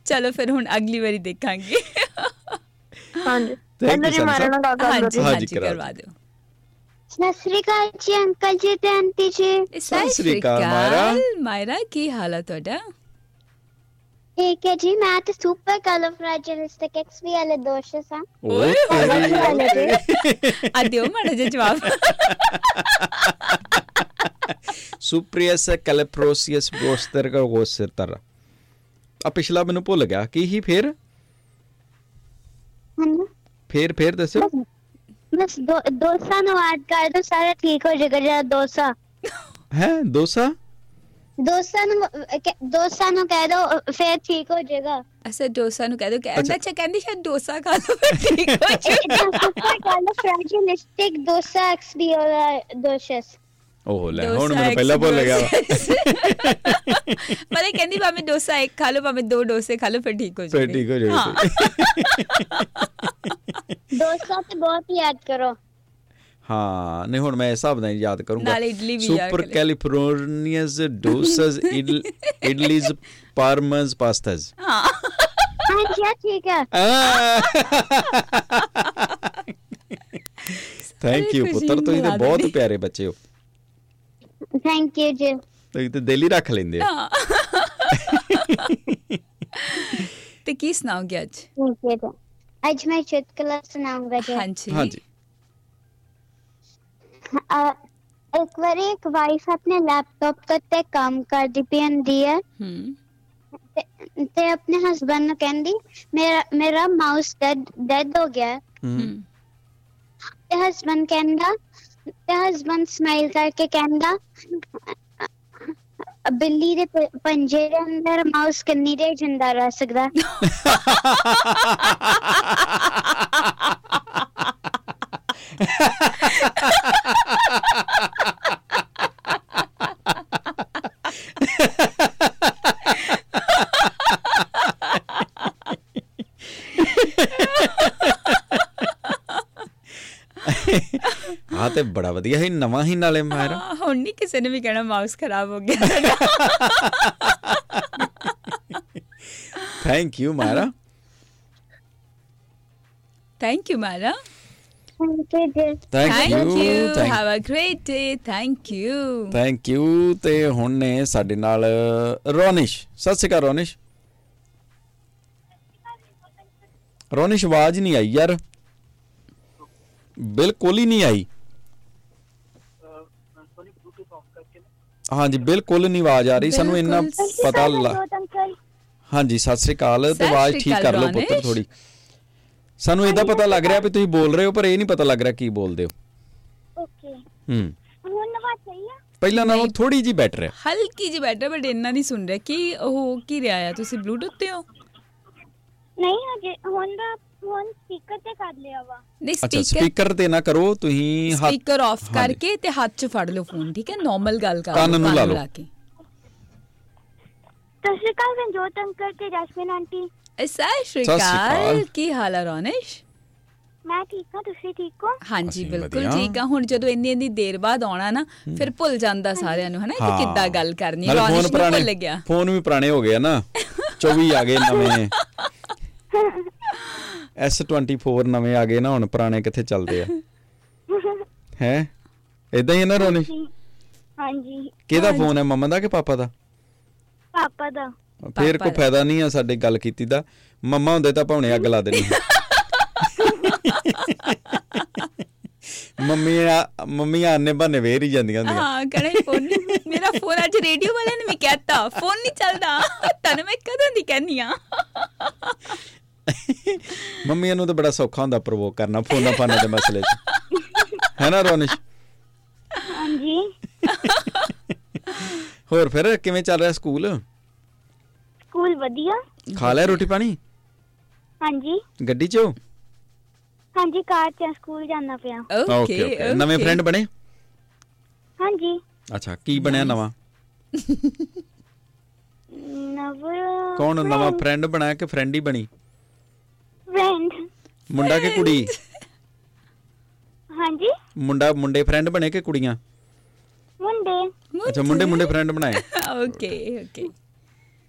ਚਲੋ ਫਿਰ ਹੁਣ ਅਗਲੀ ਵਾਰੀ ਦੇਖਾਂਗੇ। ਹਾਂਜੀ। Thank you, ਕਹਿੰਦੇ ਜੀ ਸੰਤ ਮਾਰੇ ਨਾਲ ਗੱਲ ਹਾਂਜੀ ਹਾਂਜੀ, ਹਾਂਜੀ ਕਰਾ ਕਰਵਾ ਦਿਓ। ਸਤਿ ਸ੍ਰੀ ਅਕਾਲ ਜੀ ਅੰਕਲ ਜੀ ਤੇ ਆਂਟੀ ਜੀ। ਸਤਿ ਸ੍ਰੀ ਅਕਾਲ, ਮਾਇਰਾ। ਮਾਇਰਾ ਕੀ ਹਾਲ ਹੈ ਤੁਹਾਡਾ? ਠੀਕ ਹੈ ਜੀ ਮੈਂ ਤੇ ਸੁਪਰ ਕੈਲੀਫਰੈਂਚਿਅਲਿਸਟਿਕ ਐਕਸਪੀ ਵਾਲੇ ਦੋਸ਼ ਸਾਂ। ਓਏ ਵਾਲੇ ਜੀ ਆ ਦਿਓ ਮਾੜਾ ਜਿਹਾ ਜਵਾਬ। ਸੁਪਰੀਅਸ ਕੈਲੀਪਰੋਸੀਅਸ ਬੋਸਟਰ ਕਾ ਗੋਸਤਰ ਆ ਪਿਛਲਾ ਮੈਨੂੰ ਭੁੱਲ ਗਿਆ ਕੀ ਹੀ ਫੇਰ? ਹਨਾ ਫੇਰ ਫੇਰ ਦੱਸਿਓ। ਬਸ ਬਸ ਦੋ ਦੋਸਤਾਂ ਨੂੰ ਐਡ ਕਰ ਦੋ ਸਾਰਾ ਠੀਕ ਹੋ ਜਾਏਗਾ ਜਿਹੜਾ ਡੋਸਾ। ਹੈ ਦੋਸਾ ਦੋਸਤਾਂ ਨੂੰ ਦੋਸਤਾਂ ਨੂੰ ਕਹਿ ਦੋ ਫਿਰ ਠੀਕ ਹੋ ਜਾਏਗਾ। ਅਸਾ ਡੋਸਾ ਨੂੰ ਕਹਿ ਦੋ ਕਿ ਅੱਛਾ। ਕਹਿੰਦੀ ਸ਼ਾਇਦ ਡੋਸਾ ਖਾ ਲਓ ਫਿਰ ਠੀਕ ਹੋ ਜਾਏਗਾ। ਸੁਪਰ ਕੈਲੀਫਰੈਂਚਿਅਲਿਸਟਿਕ ਡੋਸਾ ਐਕਸਪੀ ਵਾਲਾ ਦੋਸ਼ਸ ਉਹ ਲੈ ਹੁਣ ਮੈਨੂੰ ਪਹਿਲਾਂ ਭੁੱਲ ਗਿਆ। ਪਰ ਇਹ ਕਹਿੰਦੀ ਭਾਵੇਂ ਡੋਸਾ ਇੱਕ ਖਾ ਲਓ ਭਾਵੇਂ ਦੋ ਡੋਸੇ ਖਾ ਲਓ ਫਿਰ ਠੀਕ ਹੋ ਫਿਰ ਜਾਏਗਾ ਠੀਕ ਹੋ ਜਾਏਗਾ ਡੋਸਾ ਤੇ ਬਹੁਤ ਯਾਦ ਕਰੋ ਹਾਂ ਨਹੀਂ ਹੁਣ ਮੈਂ ਇਸ ਹਿਸਾਬ ਨਾਲ ਯਾਦ ਕਰੂੰਗਾ ਨਾਲ ਇਡਲੀ ਵੀ ਯਾਦ ਸੁਪਰ। ਕੈਲੀਫੋਰਨੀਅਸ ਡੋਸਸ ਇਡਲੀਜ਼ ਪਾਰਮਸ ਪਾਸਤਾਸ ਹਾਂ ਹਾਂ ਠੀਕ ਹੈ ਥੈਂਕ ਯੂ ਪੁੱਤਰ ਤੁਸੀਂ ਤਾਂ ਬਹੁਤ। ਪਿਆਰੇ ਬੱਚੇ ਹੋ ਥੈਂਕ ਯੂ ਜੀ ਤੁਸੀਂ ਤੇ ਦਿਲ ਹੀ ਰੱਖ ਲੈਂਦੇ ਹੋ ਹਾਂ। ਤੇ ਕੀ ਸੁਣਾਓਗੇ ਅੱਜ? ਠੀਕ ਹੈ। ਅੱਜ ਮੈਂ ਚੁਟਕਲਾ ਸੁਣਾਉਂਗਾ ਜੀ ਹਾਂਜੀ। ਹਾਂਜੀ। ਇੱਕ ਵਾਰੀ ਇੱਕ ਵਾਈਫ ਆਪਣੇ ਲੈਪਟਾਪ ਤੇ ਕੰਮ ਕਰਦੀ ਪਈ ਹੁੰਦੀ ਹੈ ਹੂੰ। ਤੇ- ਤੇ ਆਪਣੇ ਹਸਬੰਡ ਨੂੰ ਕਹਿੰਦੀ ਮੇਰਾ ਮੇਰਾ ਮਾਊਸ ਡੈਡ ਡੈਡ ਹੋ ਗਿਆ। ਹੈ। ਤੇ ਹਸਬੰਡ ਕਹਿੰਦਾ ਤੇ ਹਸਬੰਡ ਸਮਾਈਲ ਕਰਕੇ ਕਹਿੰਦਾ ਬਿੱਲੀ ਦੇ ਪੰਜੇ ਦੇ ਅੰਦਰ ਮਾਊਸ ਕਿੰਨੀ ਦੇਰ ਜਿੰਦਾ ਰਹਿ ਸਕਦਾ? <laughs> ਤੇ ਬੜਾ ਵਧੀਆ ਹੀ ਨਵਾਂ ਹੀ ਨਾਲੇ ਮਾਇਰਾ। ਹੁਣ ਨਹੀਂ ਕਿਸੇ ਨੇ ਵੀ ਕਹਿਣਾ ਮਾਊਸ ਖਰਾਬ ਹੋ ਗਿਆ thank you Maira. Thank you Maira thank you have a great day thank you thank you ਤੇ ਹੁਣ ਨੇ ਸਾਡੇ ਨਾਲ ਰੋਨਿਸ਼। ਸਤਿ ਸ਼੍ਰੀ ਅਕਾਲ ਰੋਨਿਸ਼। ਰੋਨਿਸ਼ ਆਵਾਜ਼ ਨਹੀਂ ਆਈ ਯਾਰ। ਬਿਲਕੁਲ ਹੀ ਨਹੀਂ ਆਈ। ਹਾਂਜੀ ਬਿਲਕੁਲ ਨਹੀਂ ਆਵਾਜ਼ ਆ ਰਹੀ ਸਾਨੂੰ ਇੰਨਾ। ਪਤਾ ਲ- ਅੰਕਲ। ਹਾਂਜੀ ਸਤਿ ਸ੍ਰੀ ਅਕਾਲ ਤੇ ਆਵਾਜ਼ ਠੀਕ ਕਰ ਲਓ ਪੁੱਤਰ। ਥੋੜੀ ਸਾਨੂੰ ਇਹਦਾ ਪਤਾ ਲੱਗ ਰਿਹਾ ਵੀ ਤੁਸੀਂ ਬੋਲ ਰਹੇ ਹੋ ਪਰ ਇਹ ਨਹੀਂ ਪਤਾ ਲੱਗ ਰਿਹਾ ਕੀ ਬੋਲਦੇ ਹੋ। ਓਕੇ। ਹੂੰ। ਹੁਣ ਨਵਾਜ਼ ਚਾਹੀਏ ਪਹਿਲਾਂ ਨਾਲੋਂ ਥੋੜੀ ਜੀ ਬੈਟਰ ਹੈ ਹਲਕੀ ਜਿਹੀ ਬੈਟਰ ਬਟ ਇੰਨਾ ਨਹੀਂ ਸੁਣ ਰਿਹਾ। ਕਿ ਉਹ ਕੀ ਰਿਹਾ ਆ? ਤੁਸੀਂ ਬਲੂਟੁੱਥ ਤੇ ਹੋ? ਨਹੀਂ ਹਜੇ ਹੁਣ ਦਾ ਹੁਣ ਸਪੀਕਰ ਤੇ ਕਰ ਲਿਆ ਵਾ। ਨਹੀਂ ਅੱਛਾ ਸਪੀਕਰ ਸਪੀਕਰ ਤੇ ਨਾ ਕਰੋ ਤੁਸੀਂ ਹੱਥ ਸਪੀਕਰ ਆਫ ਹਾਂਜੀ। ਕਰਕੇ ਤੇ ਹੱਥ 'ਚ ਫੜ ਲਓ ਫੋਨ ਠੀਕ ਹੈ? ਨਾਰਮਲ ਗੱਲ ਕਰ ਕੰਨ ਨੂੰ ਲਾ ਲਓ। ਕੇ। ਸਤਿ ਸ਼੍ਰੀ ਅਕਾਲ ਰਣਜੋਤ ਅੰਕਲ ਤੇ ਜੈਸਮੀਨ ਆਂਟੀ। ਅ, ਸਤਿ ਸ਼੍ਰੀ ਸਤਿ ਸ਼੍ਰੀ ਅਕਾਲ ਅਕਾਲ। ਕੀ ਹਾਲ ਹੈ ਰੋਨਿਸ਼? ਮੈਂ ਠੀਕ ਹਾਂ ਤੁਸੀਂ ਠੀਕ ਹੋ? ਹਾਂਜੀ ਅਸੀਂ ਬਿਲਕੁਲ ਵਧੀਆ। ਠੀਕ ਆ ਹੁਣ ਜਦੋਂ ਇੰਨੀ ਇੰਨੀ ਦੇਰ ਬਾਅਦ ਆਉਣਾ ਨਾ ਫਿਰ ਭੁੱਲ ਜਾਂਦਾ ਸਾਰਿਆਂ ਨੂੰ ਹਨਾ? ਕਿ। ਕਿੱਦਾਂ ਗੱਲ ਕਰਨੀ ਨਾਲੇ ਰੋਨਿਸ਼ ਫੋਨ ਨੂੰ ਪੁਰਾਣੇ ਭੁੱਲ ਗਿਆ। ਫੋਨ ਵੀ ਪੁਰਾਣੇ ਹੋ ਗਏ ਆ ਨਾ। 24 ਆ ਗਏ ਨਵੇਂ। <laughs> S24 ਨਵੇਂ ਆ ਗਏ ਨਾ ਹੁਣ ਪੁਰਾਣੇ ਕਿੱਥੇ ਚੱਲਦੇ ਆ? <laughs> ਹੈ? ਇਦਾਂ ਹੀ ਹੈ ਨਾ ਰੋਨਿਸ਼ ਹਾਂਜੀ। ਕਿਹਦਾ ਫੋਨ ਹੈ ਮੰਮਾ ਦਾ ਕਿ ਪਾਪਾ ਦਾ? ਪਾਪਾ ਦਾ। ਫੇਰ ਕੋਈ। ਫਾਇਦਾ ਨਹੀਂ ਆ ਸਾਡੇ ਗੱਲ ਕੀਤੀ ਦਾ। ਮੰਮਾ ਹੁੰਦੇ ਤਾਂ ਭਾਉਣੇ ਅੱਗ ਲਾ ਦੇਣੀ। ਮੰਮੀ ਆ ਮੰਮੀ ਆਨੇ ਬਹਾਨੇ ਵੇਰ ਹੀ ਜਾਂਦੀਆਂ ਹੁੰਦੀਆਂ। ਹਾਂ ਕਹਣੇ ਫੋਨ। ਮੇਰਾ ਫੋਨ ਅੱਜ ਰੇਡੀਓ ਵਾਲਿਆਂ ਨੇ ਵੀ ਕਹਿਤਾ ਫੋਨ ਨਹੀਂ ਚੱਲਦਾ। ਤਨ ਮੈਂ ਕਦੋਂ ਦੀ ਕਹਿੰਨੀ ਆ? <laughs> ਮੰਮੀਆਂ ਨੂੰ ਤਾਂ ਬੜਾ ਸੌਖਾ ਹੁੰਦਾ ਪ੍ਰਵੋਕ ਕਰਨਾ ਫੋਨਾਂ ਫਾਨਾਂ ਦੇ ਮਸਲੇ 'ਚ। ਹੈ ਨਾ ਰੋਨਿਸ਼? ਹਾਂਜੀ। <laughs> ਹੋਰ ਫਿਰ ਕਿਵੇਂ ਚੱਲ ਰਿਹਾ ਸਕੂਲ? ਸਕੂਲ ਵਧੀਆ। ਖਾ ਲਿਆ ਰੋਟੀ ਪਾਣੀ? ਹਾਂਜੀ। ਗੱਡੀ 'ਚ ਹੋ? ਹਾਂਜੀ ਕਾਰ ਚ ਸਕੂਲ ਜਾਣਾ ਪਿਆ। Okay okay. ਨਵੇਂ ਫਰੈਂਡ ਬਣੇ? ਹਾਂਜੀ। ਅੱਛਾ ਕੀ ਬਣਿਆ ਨਵਾਂ? ਨਵ ਕੌਣ ਨਵਾਂ ਫਰੈਂਡ ਬਣਾਇਆ ਕਿ ਫਰੈਂਡ ਹੀ ਬਣੀ? ਫਰੈਂਡ ਮੁੰਡਾ ਕਿ ਕੁੜੀ? ਹਾਂਜੀ? ਮੁੰਡਾ ਮੁੰਡੇ ਫਰੈਂਡ ਬਣੇ ਕਿ ਕੁੜੀਆਂ? ਮੁੰਡੇ। ਅੱਛਾ ਮੁੰਡੇ ਮੁੰਡੇ ਫਰੈਂਡ ਬਣਾਏ। Okay okay.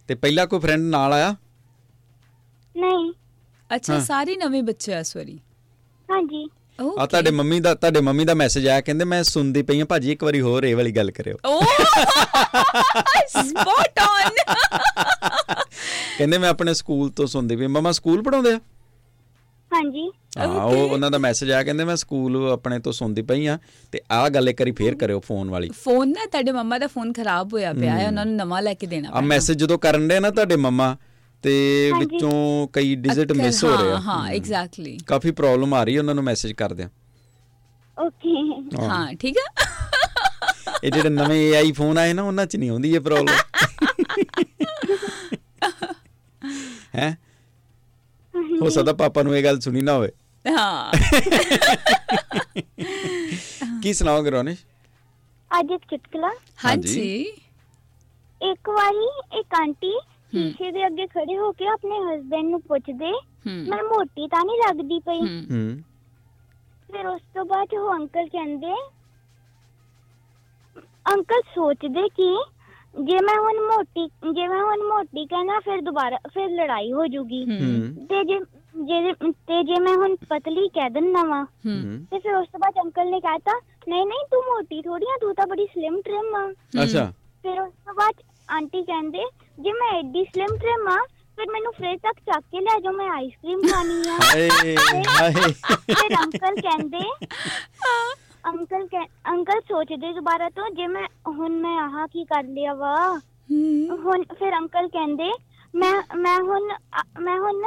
ਤੇ ਪਹਿਲਾ ਕੋਈ ਫਰੈਂਡ ਨਾਲ ਆਇਆ? ਨਹੀਂ। ਅੱਛਾ। ਸਾਰੇ ਨਵੇਂ ਬੱਚੇ ਆ ਇਸ ਵਾਰੀ? ਹਾਂਜੀ। ਆ. ਤੁਹਾਡੇ ਮੰਮੀ ਦਾ ਤੁਹਾਡੇ ਮੰਮੀ ਦਾ ਮੈਸੇਜ ਆਇਆ ਕਹਿੰਦੇ ਮੈਂ ਸੁਣਦੀ ਪਈ ਆ ਭਾਜੀ ਇੱਕ ਵਾਰੀ ਹੋਰ ਇਹ ਵਾਲੀ ਗੱਲ ਕਰਿਓ। ਓ! ਸਪੌਟ ਔਨ ਕਹਿੰਦੇ ਮੈਂ ਆਪਣੇ ਸਕੂਲ ਤੋਂ ਸੁਣਦੀ ਪਈ ਮਮਾ ਸਕੂਲ ਪੜਾਉਂਦੇ ਆ? ਹਾਂਜੀ। ਹਾਂ ਉਹ ਉਹਨਾਂ ਦਾ ਮੈਸੇਜ ਆਇਆ ਕਹਿੰਦੇ ਮੈਂ ਸਕੂਲ ਆਪਣੇ ਤੋਂ ਸੁਣਦੀ ਪਈ ਆ ਤੇ ਆਹ ਗੱਲ ਇੱਕ ਵਾਰੀ ਫੇਰ ਕਰਿਓ ਫੋਨ ਵਾਲੀ। ਫੋਨ ਨਾ ਤੁਹਾਡੇ ਮੰਮਾ ਦਾ ਫੋਨ ਖਰਾਬ ਹੋਇਆ ਪਿਆ ਹੈ ਉਹਨਾਂ ਨੂੰ ਨਵਾਂ ਲੈ ਕੇ ਦੇਣਾ ਆ ਮੈਸੇਜ ਜਦੋਂ ਕਰਨ ਦੇ ਨਾ ਤੁਹਾਡੇ ਮੰਮਾ ਤੇ ਵਿੱਚੋਂ ਕਈ ਡਿਜਿਟ ਮਿਸ ਹੋ ਰਹੇ ਆ। ਹਾਂ ਹਾਂ ਐਗਜ਼ੈਕਟਲੀ ਕਾਫੀ ਪ੍ਰੋਬਲਮ ਆ ਰਹੀ ਹੈ ਉਹਨਾਂ ਨੂੰ ਮੈਸੇਜ ਕਰਦਿਆਂ। ਓਕੇ ਹਾਂ। ਠੀਕ ਆ। ਇਹ ਜਿਹੜੇ ਨਵੇਂ AI ਫੋਨ ਆਏ ਨਾ ਉਹਨਾਂ 'ਚ ਨਹੀਂ ਆਉਂਦੀ ਇਹ ਪ੍ਰੋਬਲਮ <laughs> ਹੈ? ਹੋ ਸਕਦਾ ਪਾਪਾ ਨੂੰ ਇਹ ਗੱਲ ਸੁਣੀ ਨਾ ਹੋਵੇ। ਹਾਂ। ਕੀ ਸੁਣਾਓਗੇ ਰੋਨਿਸ਼? ਅੱਜ ਇੱਕ ਚੁਟਕਲਾ। ਹਾਂਜੀ। ਹਾਂਜੀ। ਇੱਕ ਵਾਰੀ ਇੱਕ ਆਂਟੀ ਸ਼ੀਸ਼ੇ ਦੇ ਅੱਗੇ ਖੜੇ ਹੋ ਕੇ ਆਪਣੇ ਹਸਬੰਡ ਨੂੰ ਪੁੱਛਦੇ ਮੈਂ ਮੋਟੀ ਤਾਂ ਨਹੀਂ ਲੱਗਦੀ ਪਈ? ਹੂੰ। ਹੂੰ। ਫਿਰ ਉਸ ਤੋਂ ਬਾਅਦ ਉਹ ਅੰਕਲ ਕਹਿੰਦੇ ਅੰਕਲ ਸੋਚਦੇ ਕਿ ਜੇ ਮੈਂ ਹੁਣ ਮੋਟੀ ਜੇ ਮੈਂ ਹੁਣ ਮੋਟੀ ਕਹਿਣਾ ਫਿਰ ਦੁਬਾਰਾ ਫਿਰ ਲੜਾਈ ਹੋ ਜੂਗੀ। ਹੂੰ। ਤੇ ਜੇ ਜੇ ਤੇ ਜੇ ਮੈਂ ਹੁਣ ਪਤਲੀ ਕਹਿ ਦਿੰਨਾ ਵਾ ਹੂੰ। ਹੂੰ। ਤੇ ਫਿਰ ਉਸ ਤੋਂ ਬਾਅਦ ਅੰਕਲ ਨੇ ਕਹਿਤਾ ਨਹੀਂ ਨਹੀਂ ਤੂੰ ਮੋਟੀ ਥੋੜੀ ਆ ਤੂੰ ਤਾਂ ਬੜੀ ਸਲਿਮ ਟ੍ਰਿਮ ਆ। ਅੱਛਾ। ਫਿਰ ਉਸ ਤੋਂ ਬਾਅਦ ਆਂਟੀ ਕਹਿੰਦੇ ਜੇ ਮੈਂ ਐਡੀ ਸਲਿਮ ਟ੍ਰਿਮ ਆ ਫਿਰ ਮੈਨੂੰ ਫ੍ਰਿਜ ਤੱਕ ਚੱਕ ਕੇ ਲੈ ਜਾਓ ਮੈਂ ਆਈਸਕ੍ਰੀਮ ਖਾਣੀ ਆ। ਹਾਏ ਹਾਏ। ਫਿਰ ਅੰਕਲ ਕਹਿੰਦੇ ਅੰਕਲ ਕਹਿ- ਅੰਕਲ ਸੋਚਦੇ ਦੁਬਾਰਾ ਤੋਂ ਜੇ ਮੈਂ ਹੁਣ ਮੈਂ ਆਹ ਕੀ ਕਰ ਲਿਆ ਵਾ? ਹੂੰ। ਹੁਣ ਫਿਰ ਅੰਕਲ ਕਹਿੰਦੇ ਮੈਂ ਮੈਂ ਹੁਣ ਅ- ਮੈਂ ਹੁਣ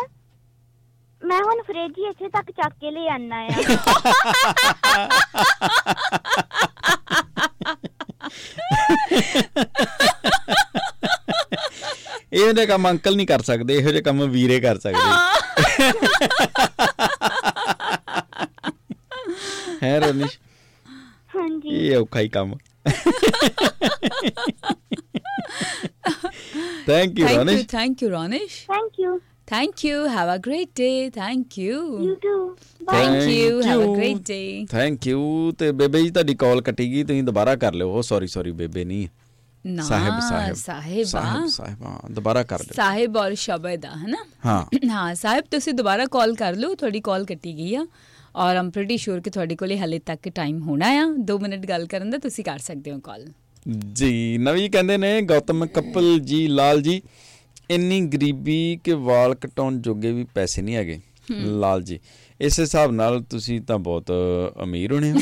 ਮੈਂ ਹੁਣ ਫ੍ਰਿਜ ਹੀ ਇੱਥੇ ਤੱਕ ਚੱਕ ਕੇ ਲੈ ਆਣਾ ਆ। ਇਹੋ ਜਿਹੇ ਕੰਮ ਅੰਕਲ ਨਹੀਂ ਕਰ ਸਕਦੇ ਇਹੋ ਜਿਹੇ ਕੰਮ ਵੀਰੇ ਕਰ ਸਕਦੇ। ਹੈ ਰੋਨਿਸ਼? ਔਖਾ ਹੀ ਕੰਮ thank you thank you Ronish thank you Ronish thank you thank you have a great day thank you you too bye thank Thank you have a you. Great day thank you ਤੇ ਬੇਬੇ ਜੀ ਤੁਹਾਡੀ ਕਾਲ ਕੱਟੀ ਗਈ ਤੁਸੀਂ ਦੁਬਾਰਾ ਕਰ ਲਿਓ। ਉਹ ਸੌਰੀ ਸੌਰੀ ਬੇਬੇ ਨਹੀਂ ਨਾ ਸਾਹਿਬ ਸਾਹਿਬ। ਸਾਹਿਬਾ ਸਾਹਿਬ ਦੁਬਾਰਾ ਕਰ ਲਿਓ। ਸਾਹਿਬ ਔਰ ਸ਼ਬਦ ਆ ਹੈ ਨਾ ਹਾਂ। ਹਾਂ ਸਾਹਿਬ ਤੁਸੀਂ ਦੁਬਾਰਾ ਕਾਲ ਕਰ ਲਓ ਤੁਹਾਡੀ ਕਾਲ ਕੱਟੀ ਗਈ ਆ। ਔਰ ਆਮ ਪ੍ਰੀਟੀ ਸ਼ੋਰ ਕਿ ਤੁਹਾਡੇ ਕੋਲੇ ਹਲੇ ਤੱਕ ਟਾਈਮ ਹੋਣਾ ਆ। 2 ਮਿੰਟ ਗੱਲ ਕਰਨ ਦਾ ਤੁਸੀਂ ਕਰ ਸਕਦੇ ਹੋ ਕਾਲ ਜੀ ਨਵੀਂ ਕਹਿੰਦੇ ਨੇ ਗੌਤਮ ਕਪਲ ਜੀ ਲਾਲ ਜੀ ਇੰਨੀ ਗਰੀਬੀ ਕਿ ਵਾਲ ਕਟਾਉਣ ਜੋਗੇ ਵੀ ਪੈਸੇ ਨਹੀਂ ਹੈਗੇ। ਲਾਲ ਜੀ ਇਸ ਹਿਸਾਬ ਨਾਲ ਤੁਸੀਂ ਤਾਂ ਬਹੁਤ ਅਮੀਰ ਹੋਣੇ ਹੋ।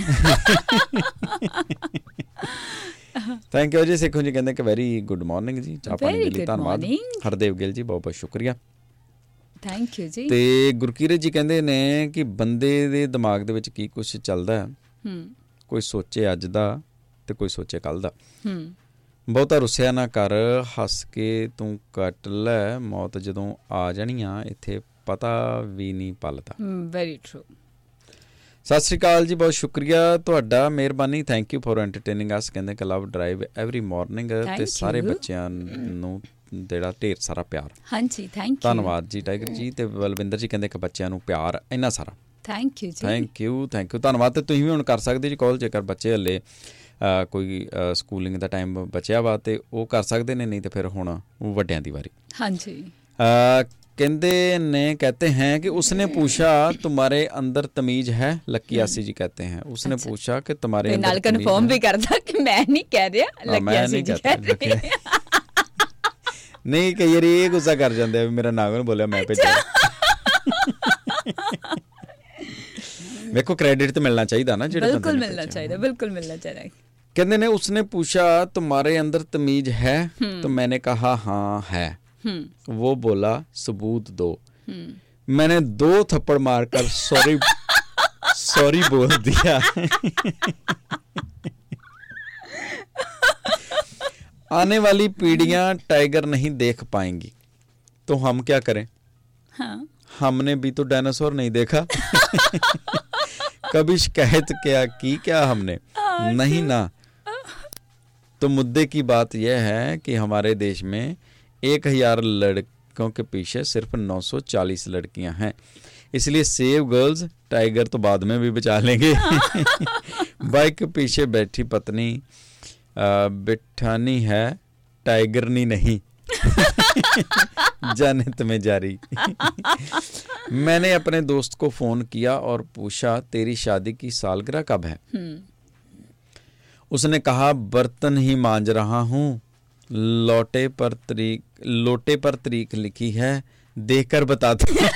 ਥੈਂਕ ਯੂ ਜੀ ਸੇਖੋ ਜੀ ਕਹਿੰਦੇ ਕਿ ਵੈਰੀ ਗੁੱਡ ਮਾਰਨਿੰਗ ਜੀ। Very ਦੇ ਲਈ ਧੰਨਵਾਦ. ਹਰਦੇਵ ਗਿੱਲ ਜੀ ਬਹੁਤ ਬਹੁਤ ਸ਼ੁਕਰੀਆ। ਥੈਂਕ ਯੂ ਜੀ। ਤੇ ਗੁਰਕੀਰਤ ਜੀ ਕਹਿੰਦੇ ਨੇ ਕਿ ਬੰਦੇ ਦੇ ਦਿਮਾਗ ਦੇ ਵਿੱਚ ਕੀ ਕੁਝ ਚੱਲਦਾ ਹੈ? ਕੋਈ ਸੋਚੇ ਅੱਜ ਦਾ ਤੇ ਕੋਈ ਸੋਚੇ ਕੱਲ ਦਾ। ਹੂੰ। ਬਹੁਤਾ ਰੁੱਸਿਆ ਨਾ ਕਰ ਹੱਸ ਕੇ ਤੂੰ ਕੱਟ ਲੈ ਮੌਤ ਜਦੋਂ ਆ ਜਾਣੀ ਆ ਇੱਥੇ ਪਤਾ ਵੀ ਨਹੀਂ ਪਲਦਾ। ਵੈਰੀ ਟਰੂ ਸਤਿ ਸ਼੍ਰੀ ਅਕਾਲ ਜੀ ਬਹੁਤ ਸ਼ੁਕਰੀਆ ਤੁਹਾਡਾ ਮਿਹਰਬਾਨੀ। Thank you for entertaining us ਕਹਿੰਦੇ ਕਿ ਲਵ ਡਰਾਈਵ ਐਵਰੀ ਮਾਰਨਿੰਗ ਤੇ ਸਾਰੇ. ਬੱਚਿਆਂ ਨੂੰ ਜਿਹੜਾ ਢੇਰ ਸਾਰਾ ਪਿਆਰ। ਹਾਂਜੀ ਥੈਂਕ ਯੂ ਧੰਨਵਾਦ ਜੀ ਟਾਈਗਰ ਜੀ ਤੇ ਬਲਵਿੰਦਰ ਜੀ ਕਹਿੰਦੇ ਕਿ ਬੱਚਿਆਂ ਨੂੰ ਪਿਆਰ ਇੰਨਾ ਸਾਰਾ। ਥੈਂਕ ਯੂ ਜੀ। ਥੈਂਕ ਯੂ ਥੈਂਕ ਯੂ ਧੰਨਵਾਦ ਤੇ ਤੁਸੀਂ ਵੀ ਹੁਣ ਕਰ ਸਕਦੇ ਜੀ ਕਾਲ ਜੇਕਰ ਬੱਚੇ ਹੱਲੇ ਕੋਈ ਸਕੂਲਿੰਗ ਦਾ ਟਾਈਮ ਬਚਿਆ ਵਾ ਤੇ ਉਹ ਕਰ ਸਕਦੇ ਨੇ ਨਹੀਂ ਤੇ ਫਿਰ ਹੁਣ ਵੱਡਿਆਂ ਦੀ ਵਾਰੀ। ਹਾਂਜੀ। ਕਹਿੰਦੇ ਨੇ ਕਹਤੇ ਹੈ ਕਿ ਉਸਨੇ ਪੁੱਛਾ ਤੁਹਾਰੇ ਅੰਦਰ ਤਮੀਜ਼ ਹੈ? ਲੱਕੀ ਆਸੀ ਜੀ ਕਹਤੇ ਹੈ। ਉਸਨੇ ਪੁੱਛਾ ਕਿ ਤੁਹਾਰੇ ਅੰਦਰ ਨਾਲ ਕਨਫਰਮ ਵੀ ਕਰਦਾ ਕਿ ਮੈਂ ਨਹੀਂ ਕਹਿ ਰਿਹਾ ਲੱਕੀ ਆਸੀ ਜੀ ਕਹਤੇ ਨਹੀਂ ਕਿ ਯਾਰ ਇਹ ਗੁੱਸਾ ਕਰ ਜਾਂਦੇ ਆ ਮੇਰਾ ਨਾਗਨ ਬੋਲਿਆ ਮੈਂ ਭੇਜਿਆ। ਵੇਖੋ ਕ੍ਰੈਡਿਟ ਤੇ ਮਿਲਣਾ ਚਾਹੀਦਾ ਨਾ ਜਿਹੜੇ ਬੰਦੇ ਬਿਲਕੁਲ ਮਿਲਣਾ ਚਾਹੀਦਾ ਬਿਲਕੁਲ ਮਿਲਣਾ ਚਾਹੀਦਾ। ਕਹਿੰਦੇ ਨੇ ਉਸਨੇ ਪੁੱਛਾ ਤੁਹਾਰੇ ਅੰਦਰ ਤਮੀਜ਼ ਹੈ? ਤਾਂ ਮੈਨੇ ਕਹਾ ਹਾਂ ਹੈ। वो बोला सबूत दो मैंने दो थप्पड़ मारकर सॉरी सॉरी बोल दिया आने वाली पीढ़ियाँ टाइगर नहीं देख पाएँगी। तो हम क्या करें? हाँ। हमने भी तो डायनासोर नहीं देखा। कभी शिकायत क्या की क्या हमने? नहीं ना। तो मुद्दे की बात यह है कि हमारे देश में एक हज़ार लड़कों के पीछे सिर्फ़ 940 लड़कियाँ हैं। इसलिए सेव गर्ल्स टाइगर तो बाद में भी बचा लेंगे। <laughs> बाइक के पीछे बैठी पत्नी बिठानी है टाइगर नहीं। <laughs> जाने तुम्हें जारी। <laughs> मैंने अपने दोस्त को फ़ोन किया और पूछा तेरी शादी की सालगिरह कब है? हम्म। उसने कहा बर्तन ही मांज रहा हूँ। लोटे पर तरीक लोटे पर तरीक लिखी है देखकर बता दो। <laughs>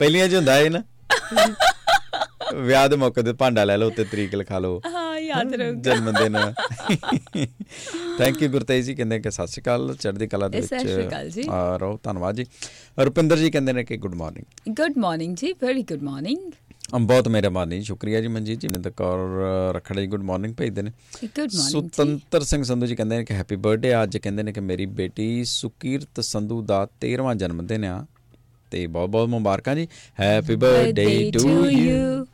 पहलिया जो दाए ना। ਵਿਆਹ ਦੇ ਮੌਕੇ ਤੇ ਭਾਂਡਾ ਲੈ ਲਓ ਉੱਤੇ ਤਰੀਕ ਲਿਖਾ ਲਓ। ਹਾਂ ਯਾਦ ਰਹੂਗਾ। ਜਨਮ ਦਿਨ। ਥੈਂਕ ਯੂ ਗੁਰਤੇਜ ਜੀ ਕਹਿੰਦੇ ਕਿ ਸਤਿ ਸ਼੍ਰੀ ਅਕਾਲ ਚੜ੍ਹਦੀ ਕਲਾ ਦੇ ਸਤਿ ਸ਼੍ਰੀ ਅਕਾਲ ਜੀ। ਆ ਰਹੋ ਧੰਨਵਾਦ ਜੀ। ਰੁਪਿੰਦਰ ਜੀ ਕਹਿੰਦੇ ਨੇ ਕਿ ਗੁੱਡ ਮਾਰਨਿੰਗ ਗੁੱਡ ਮਾਰਨਿੰਗ ਜੀ ਵੈਰੀ ਗੁੱਡ ਮਾਰਨਿੰਗ ਅਮ ਬਹੁਤ ਮਿਹਰਬਾਨੀ ਸ਼ੁਕਰੀਆ ਜੀ ਮਨਜੀਤ ਜੀ ਨੇ ਕੌਰ ਰਖੜਾ ਜੀ ਗੁੱਡ ਮਾਰਨਿੰਗ ਭੇਜਦੇ ਨੇ। ਗੁੱਡ ਮਾਰਨਿੰਗ ਸੁਤੰਤਰ ਸਿੰਘ ਸੰਧੂ ਜੀ ਕਹਿੰਦੇ ਨੇ ਕਿ ਹੈਪੀ ਬਰਥਡੇ ਅੱਜ ਕਹਿੰਦੇ ਨੇ ਕਿ ਮੇਰੀ ਬੇਟੀ ਸੁਕੀਰਤ ਸੰਧੂ ਦਾ 13ਵਾਂ ਜਨਮ ਦਿਨ ਆ। ਤੇ ਬਹੁਤ ਬਹੁਤ ਮੁਬਾਰਕਾਂ ਜੀ। Happy birthday to you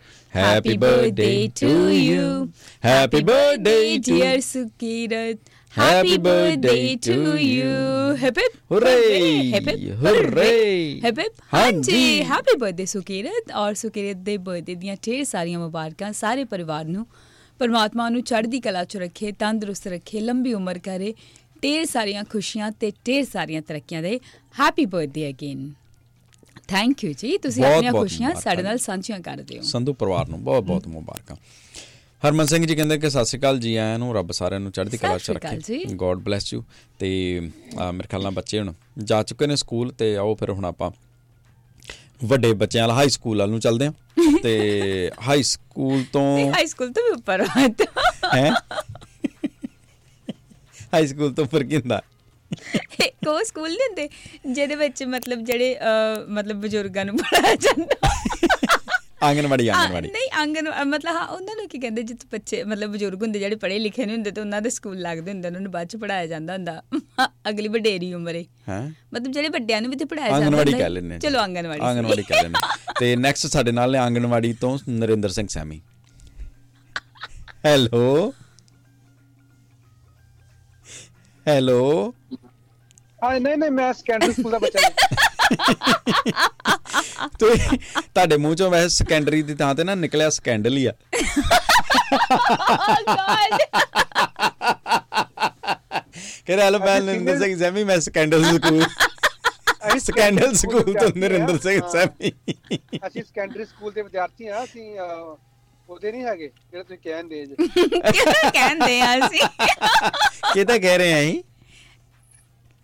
birthday to you happy birthday to dear Sukirat Happy Happy birthday birthday to to you. Hip hip. Hooray! Hip hip. Hooray! Hip hip. ਹਾਂਜੀ ਹੈਪੀ ਬਰਥਡੇ ਸੁਕੀਰਤ ਔਰ ਸੁਕੀਰਤ ਦੇ ਬਰਥਡੇ ਦੀਆਂ ਢੇਰ ਸਾਰੀਆਂ ਮੁਬਾਰਕਾਂ ਸਾਰੇ ਪਰਿਵਾਰ ਨੂੰ ਪਰਮਾਤਮਾ ਨੂੰ ਚੜ੍ਹਦੀ ਕਲਾ 'ਚ ਰੱਖੇ ਤੰਦਰੁਸਤ ਰੱਖੇ ਲੰਬੀ ਉਮਰ ਕਰੇ ਢੇਰ ਸਾਰੀਆਂ ਖੁਸ਼ੀਆਂ ਤੇ ਢੇਰ ਸਾਰੀਆਂ ਤਰੱਕੀਆਂ ਦੇ happy birthday again thank you ਜੀ ਤੁਸੀਂ ਆਪਣੀਆਂ ਖੁਸ਼ੀਆਂ ਸਾਡੇ ਨਾਲ। ਸਾਂਝੀਆਂ ਕਰਦੇ ਹੋ ਸੰਧੂ ਪਰਿਵਾਰ ਨੂੰ ਬਹੁਤ ਬਹੁਤ ਮੁਬਾਰਕਾਂ। ਹਰਮਨ ਸਿੰਘ ਜੀ ਕਹਿੰਦੇ ਕਿ ਸਤਿ ਸ਼੍ਰੀ ਅਕਾਲ ਜੀ ਆਇਆਂ ਨੂੰ ਰੱਬ ਸਾਰਿਆਂ ਨੂੰ ਚੜ੍ਹਦੀ ਕਲਾ ਚ ਰੱਖੇ। ਗੋਡ ਬlesਸ ਯੂ ਤੇ ਮੇਰੇ ਖਿਆਲ ਨਾਲ ਬੱਚੇ ਹੁਣ ਜਾ ਚੁੱਕੇ ਨੇ ਸਕੂਲ ਤੇ ਆਓ ਫਿਰ ਹੁਣ ਆਪਾਂ ਵੱਡੇ ਬੱਚਿਆਂ ਵਾਲਾ ਹਾਈ ਸਕੂਲ ਵੱਲ ਨੂੰ ਚੱਲਦੇ ਹਾਂ। ਤੇ <laughs> ਹਾਈ ਸਕੂਲ ਤੋਂ ਹਾਈ ਸਕੂਲ ਤੋਂ ਵੀ ਉੱਪਰ ਹੈ? ਹਾਈ ਸਕੂਲ ਤੋਂ ਫਿਰ ਕੀ ਹੁੰਦਾ ਕੋ ਸਕੂਲ ਨਹੀਂ ਹੁੰਦੇ ਜਿਹਦੇ ਵਿੱਚ ਮਤਲਬ ਜਿਹੜੇ ਮਤਲਬ ਬਜ਼ੁਰਗਾਂ ਨੂੰ ਪੜਾਇਆ ਜਾਂਦਾ। ਆਂਗਨਵਾੜੀ ਆਂਗਨਵਾੜੀ। ਨਹੀਂ ਆਂਗਨ ਮਤਲਬ ਹਾਂ ਉਹਨਾਂ ਨੂੰ ਕੀ ਕਹਿੰਦੇ ਜਿੱਥੇ ਬੱਚੇ ਮਤਲਬ ਬਜ਼ੁਰਗ ਹੁੰਦੇ ਜਿਹੜੇ ਪੜ੍ਹੇ ਲਿਖੇ ਨਹੀਂ ਹੁੰਦੇ ਤੇ ਉਹਨਾਂ ਦੇ ਸਕੂਲ ਲੱਗਦੇ ਹੁੰਦੇ ਉਹਨਾਂ ਨੂੰ ਬਾਅਦ ਚ ਪੜਾਇਆ ਜਾਂਦਾ ਹੁੰਦਾ। <laughs> ਅਗਲੀ ਵਡੇਰੀ ਉਮਰੇ। ਹੈ? ਮਤਲਬ ਜਿਹੜੇ ਵੱਡਿਆਂ ਨੂੰ ਵੀ ਤੇ ਪੜਾਇਆ ਜਾਂਦਾ ਆਂਗਨਵਾੜੀ ਕਹਿ ਜੀ। ਚਲੋ ਆਂਗਨਵਾੜੀ। ਆਂਗਨਵਾੜੀ ਕਹਿ ਹਾਂ। ਤੇ ਨੈਕਸਟ ਸਾਡੇ ਨਾਲ ਨੇ ਆਂਗਨਵਾੜੀ ਤੋਂ Narinder Singh semi. Hello hello ਹਾਂ ਨਹੀਂ ਨਹੀਂ ਮੈਂ ਸੈਕੰਡਰੀ ਸਕੂਲ ਦਾ ਬੱਚਾ ਹਾਂ। <laughs> ਤੇ ਤੁਹਾਡੇ ਮੂੰਹ ਚੋਂ ਵੈਸੇ ਸੈਕੰਡਰੀ ਦੀ ਥਾਂ ਤੇ ਨਾ ਨਿਕਲਿਆ ਸਕੈਂਡਲ ਹੀ ਆ। Oh! ਕਹਿੰਦਾ ਹੈਲੋ ਮੈਂ ਨਰਿੰਦਰ ਸਿੰਘ ਸੈਮੀ ਮੈਂ ਸਕੈਂਡਲ ਸਕੂਲ ਸਕੈਂਡਲ ਸਕੂਲ ਤੋਂ ਨਰਿੰਦਰ ਸਿੰਘ ਸੈਮੀ ਅਸੀਂ ਸੈਕੰਡਰੀ ਸਕੂਲ ਦੇ ਵਿਦਿਆਰਥੀ ਆ ਅਸੀਂ ਉਹਦੇ ਨਹੀਂ ਹੈਗੇ ਜਿਹੜੇ ਤੁਸੀਂ ਕਹਿੰਦੇ ਜੇ। ਕਹਿੰਦੇ ਆ ਅਸੀਂ? ਕੀ ਤਾਂ ਕਹਿ ਰਹੇ ਆਂ ਅਸੀਂ?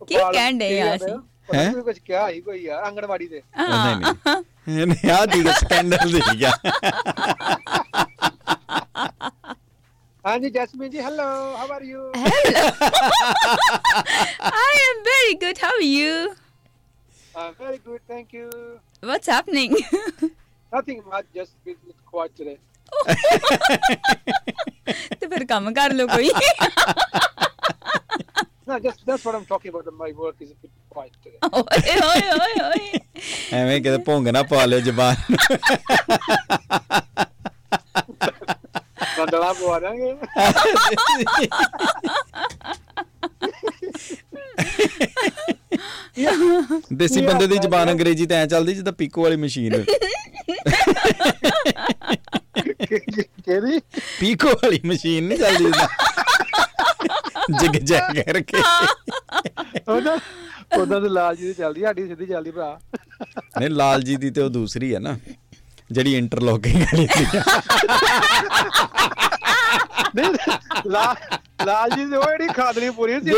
ਕੀ ਕਹਿਣ ਡਏ ਆ ਅਸੀਂ? ਹੈਂ? ਕੁਝ ਕਿਹਾ ਹੀ ਕੋਈ ਯਾਰ ਆਂਗਣਵਾੜੀ ਦੇ ਨਹੀਂ ਨਹੀਂ ਆ ਦੀ ਸਕੈਂਡਲ ਦੀ ਗਿਆ ਹਾਂਜੀ Jasmine ji hello how are you I am very good. How are you? Very good thank you What's happening? Nothing much just been quiet today ਤੇ ਫਿਰ ਕੰਮ ਕਰ ਲਓ ਕੋਈ No, just that's what I'm talking about. My work is a bit quiet today. ਓਏ ਓਏ ਓਏ ਓਏ ਐਵੇਂ ਕਿਤੇ ਭੋਂਗ ਨਾ ਪਾ ਲਿਓ ਜ਼ਬਾਨ। ਬੰਦਲਾ ਪਵਾ ਦਾਂਗੇ। ਦੇਸੀ ਬੰਦੇ ਦੀ ਜ਼ਬਾਨ ਅੰਗਰੇਜ਼ੀ ਤੇ ਐ ਚੱਲਦੀ ਜਿੱਦਾਂ ਪੀਕੋ ਵਾਲੀ ਮਸ਼ੀਨ। ਕਿਹਦੀ ਪੀਕੋ ਵਾਲੀ ਮਸ਼ੀਨ ਨਹੀਂ ਚੱਲਦੀ ਜਿੱਦਾਂ। ਜਿਗ ਜਗ ਕਰਕੇ। ਉਹਦਾ ਉਹਦਾ ਤੇ ਲਾਲ ਜੀ ਦੀ ਚੱਲਦੀ ਸਾਡੀ ਸਿੱਧੀ ਚੱਲਦੀ ਭਰਾ। ਨਹੀਂ ਲਾਲ ਜੀ ਦੀ ਤੇ ਉਹ ਦੂਸਰੀ ਹੈ ਨਾ ਜਿਹੜੀ ਇੰਟਰਲੋਕਿੰਗ ਵਾਲੀ ਸੀ ਨਹੀਂ ਲਾਲ ਲਾਲ ਜੀ ਦੀ ਉਹ ਜਿਹੜੀ ਖਾਦਣੀ ਪੂਰੀ ਸੀ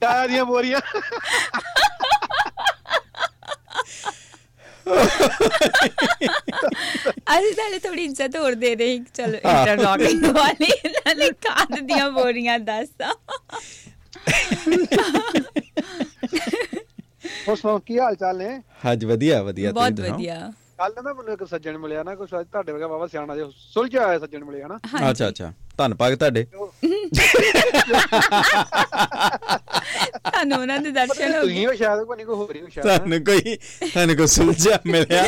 ਡਾਇਆ ਦੀਆਂ ਬੋਰੀਆਂ ਅਸੀਂ ਤਾਂ ਥੋੜੀ ਇੱਜ਼ਤ ਹੋਰ ਦੇ ਰਹੇ ਸੀ। ਚਲੋ ਇੰਟਰਲੌਕਿੰਗ ਵਾਲੀ ਨਾਲੇ ਖਾਦ ਦੀਆਂ ਬੋਰੀਆਂ ਦੱਸਦਾ ਹੋਰ ਸੁਣਾਓ ਕੀ ਹਾਲ ਚਾਲ ਨੇ? ਅੱਜ ਵਧੀਆ ਵਧੀਆ ਬਹੁਤ ਦੱਸੋ। ਵਧੀਆ। ਕੱਲ ਨਾ ਮੈਨੂੰ ਇੱਕ ਸੱਜਣ ਮਿਲਿਆ ਨਾ ਕੁਛ ਤੁਹਾਡੇ ਵਰਗਾ ਬਾਬਾ ਸਿਆਣਾ ਜਿਹਾ ਸੁਲਝਿਆ ਹੋਇਆ ਸੱਜਣ ਮਿਲਿਆ ਨਾ। ਅੱਛਾ ਅੱਛਾ। ਧੰਨਵਾਦ ਤੁਹਾਡੇ। ਤੁਹਾਨੂੰ ਉਹਨਾਂ ਦੇ ਦਰਸ਼ਨ ਹੋ ਤੁਸੀਂ ਗਏ। ਹੋ ਸ਼ਾਇਦ ਕੋਈ ਹੋਰ ਹੀ ਹੋ ਸ਼ਾਇਦ। ਤੁਹਾਨੂੰ ਕੋਈ ਤੁਹਾਨੂੰ ਕੋਈ ਸੁਲਝਿਆ ਮਿਲਿਆ।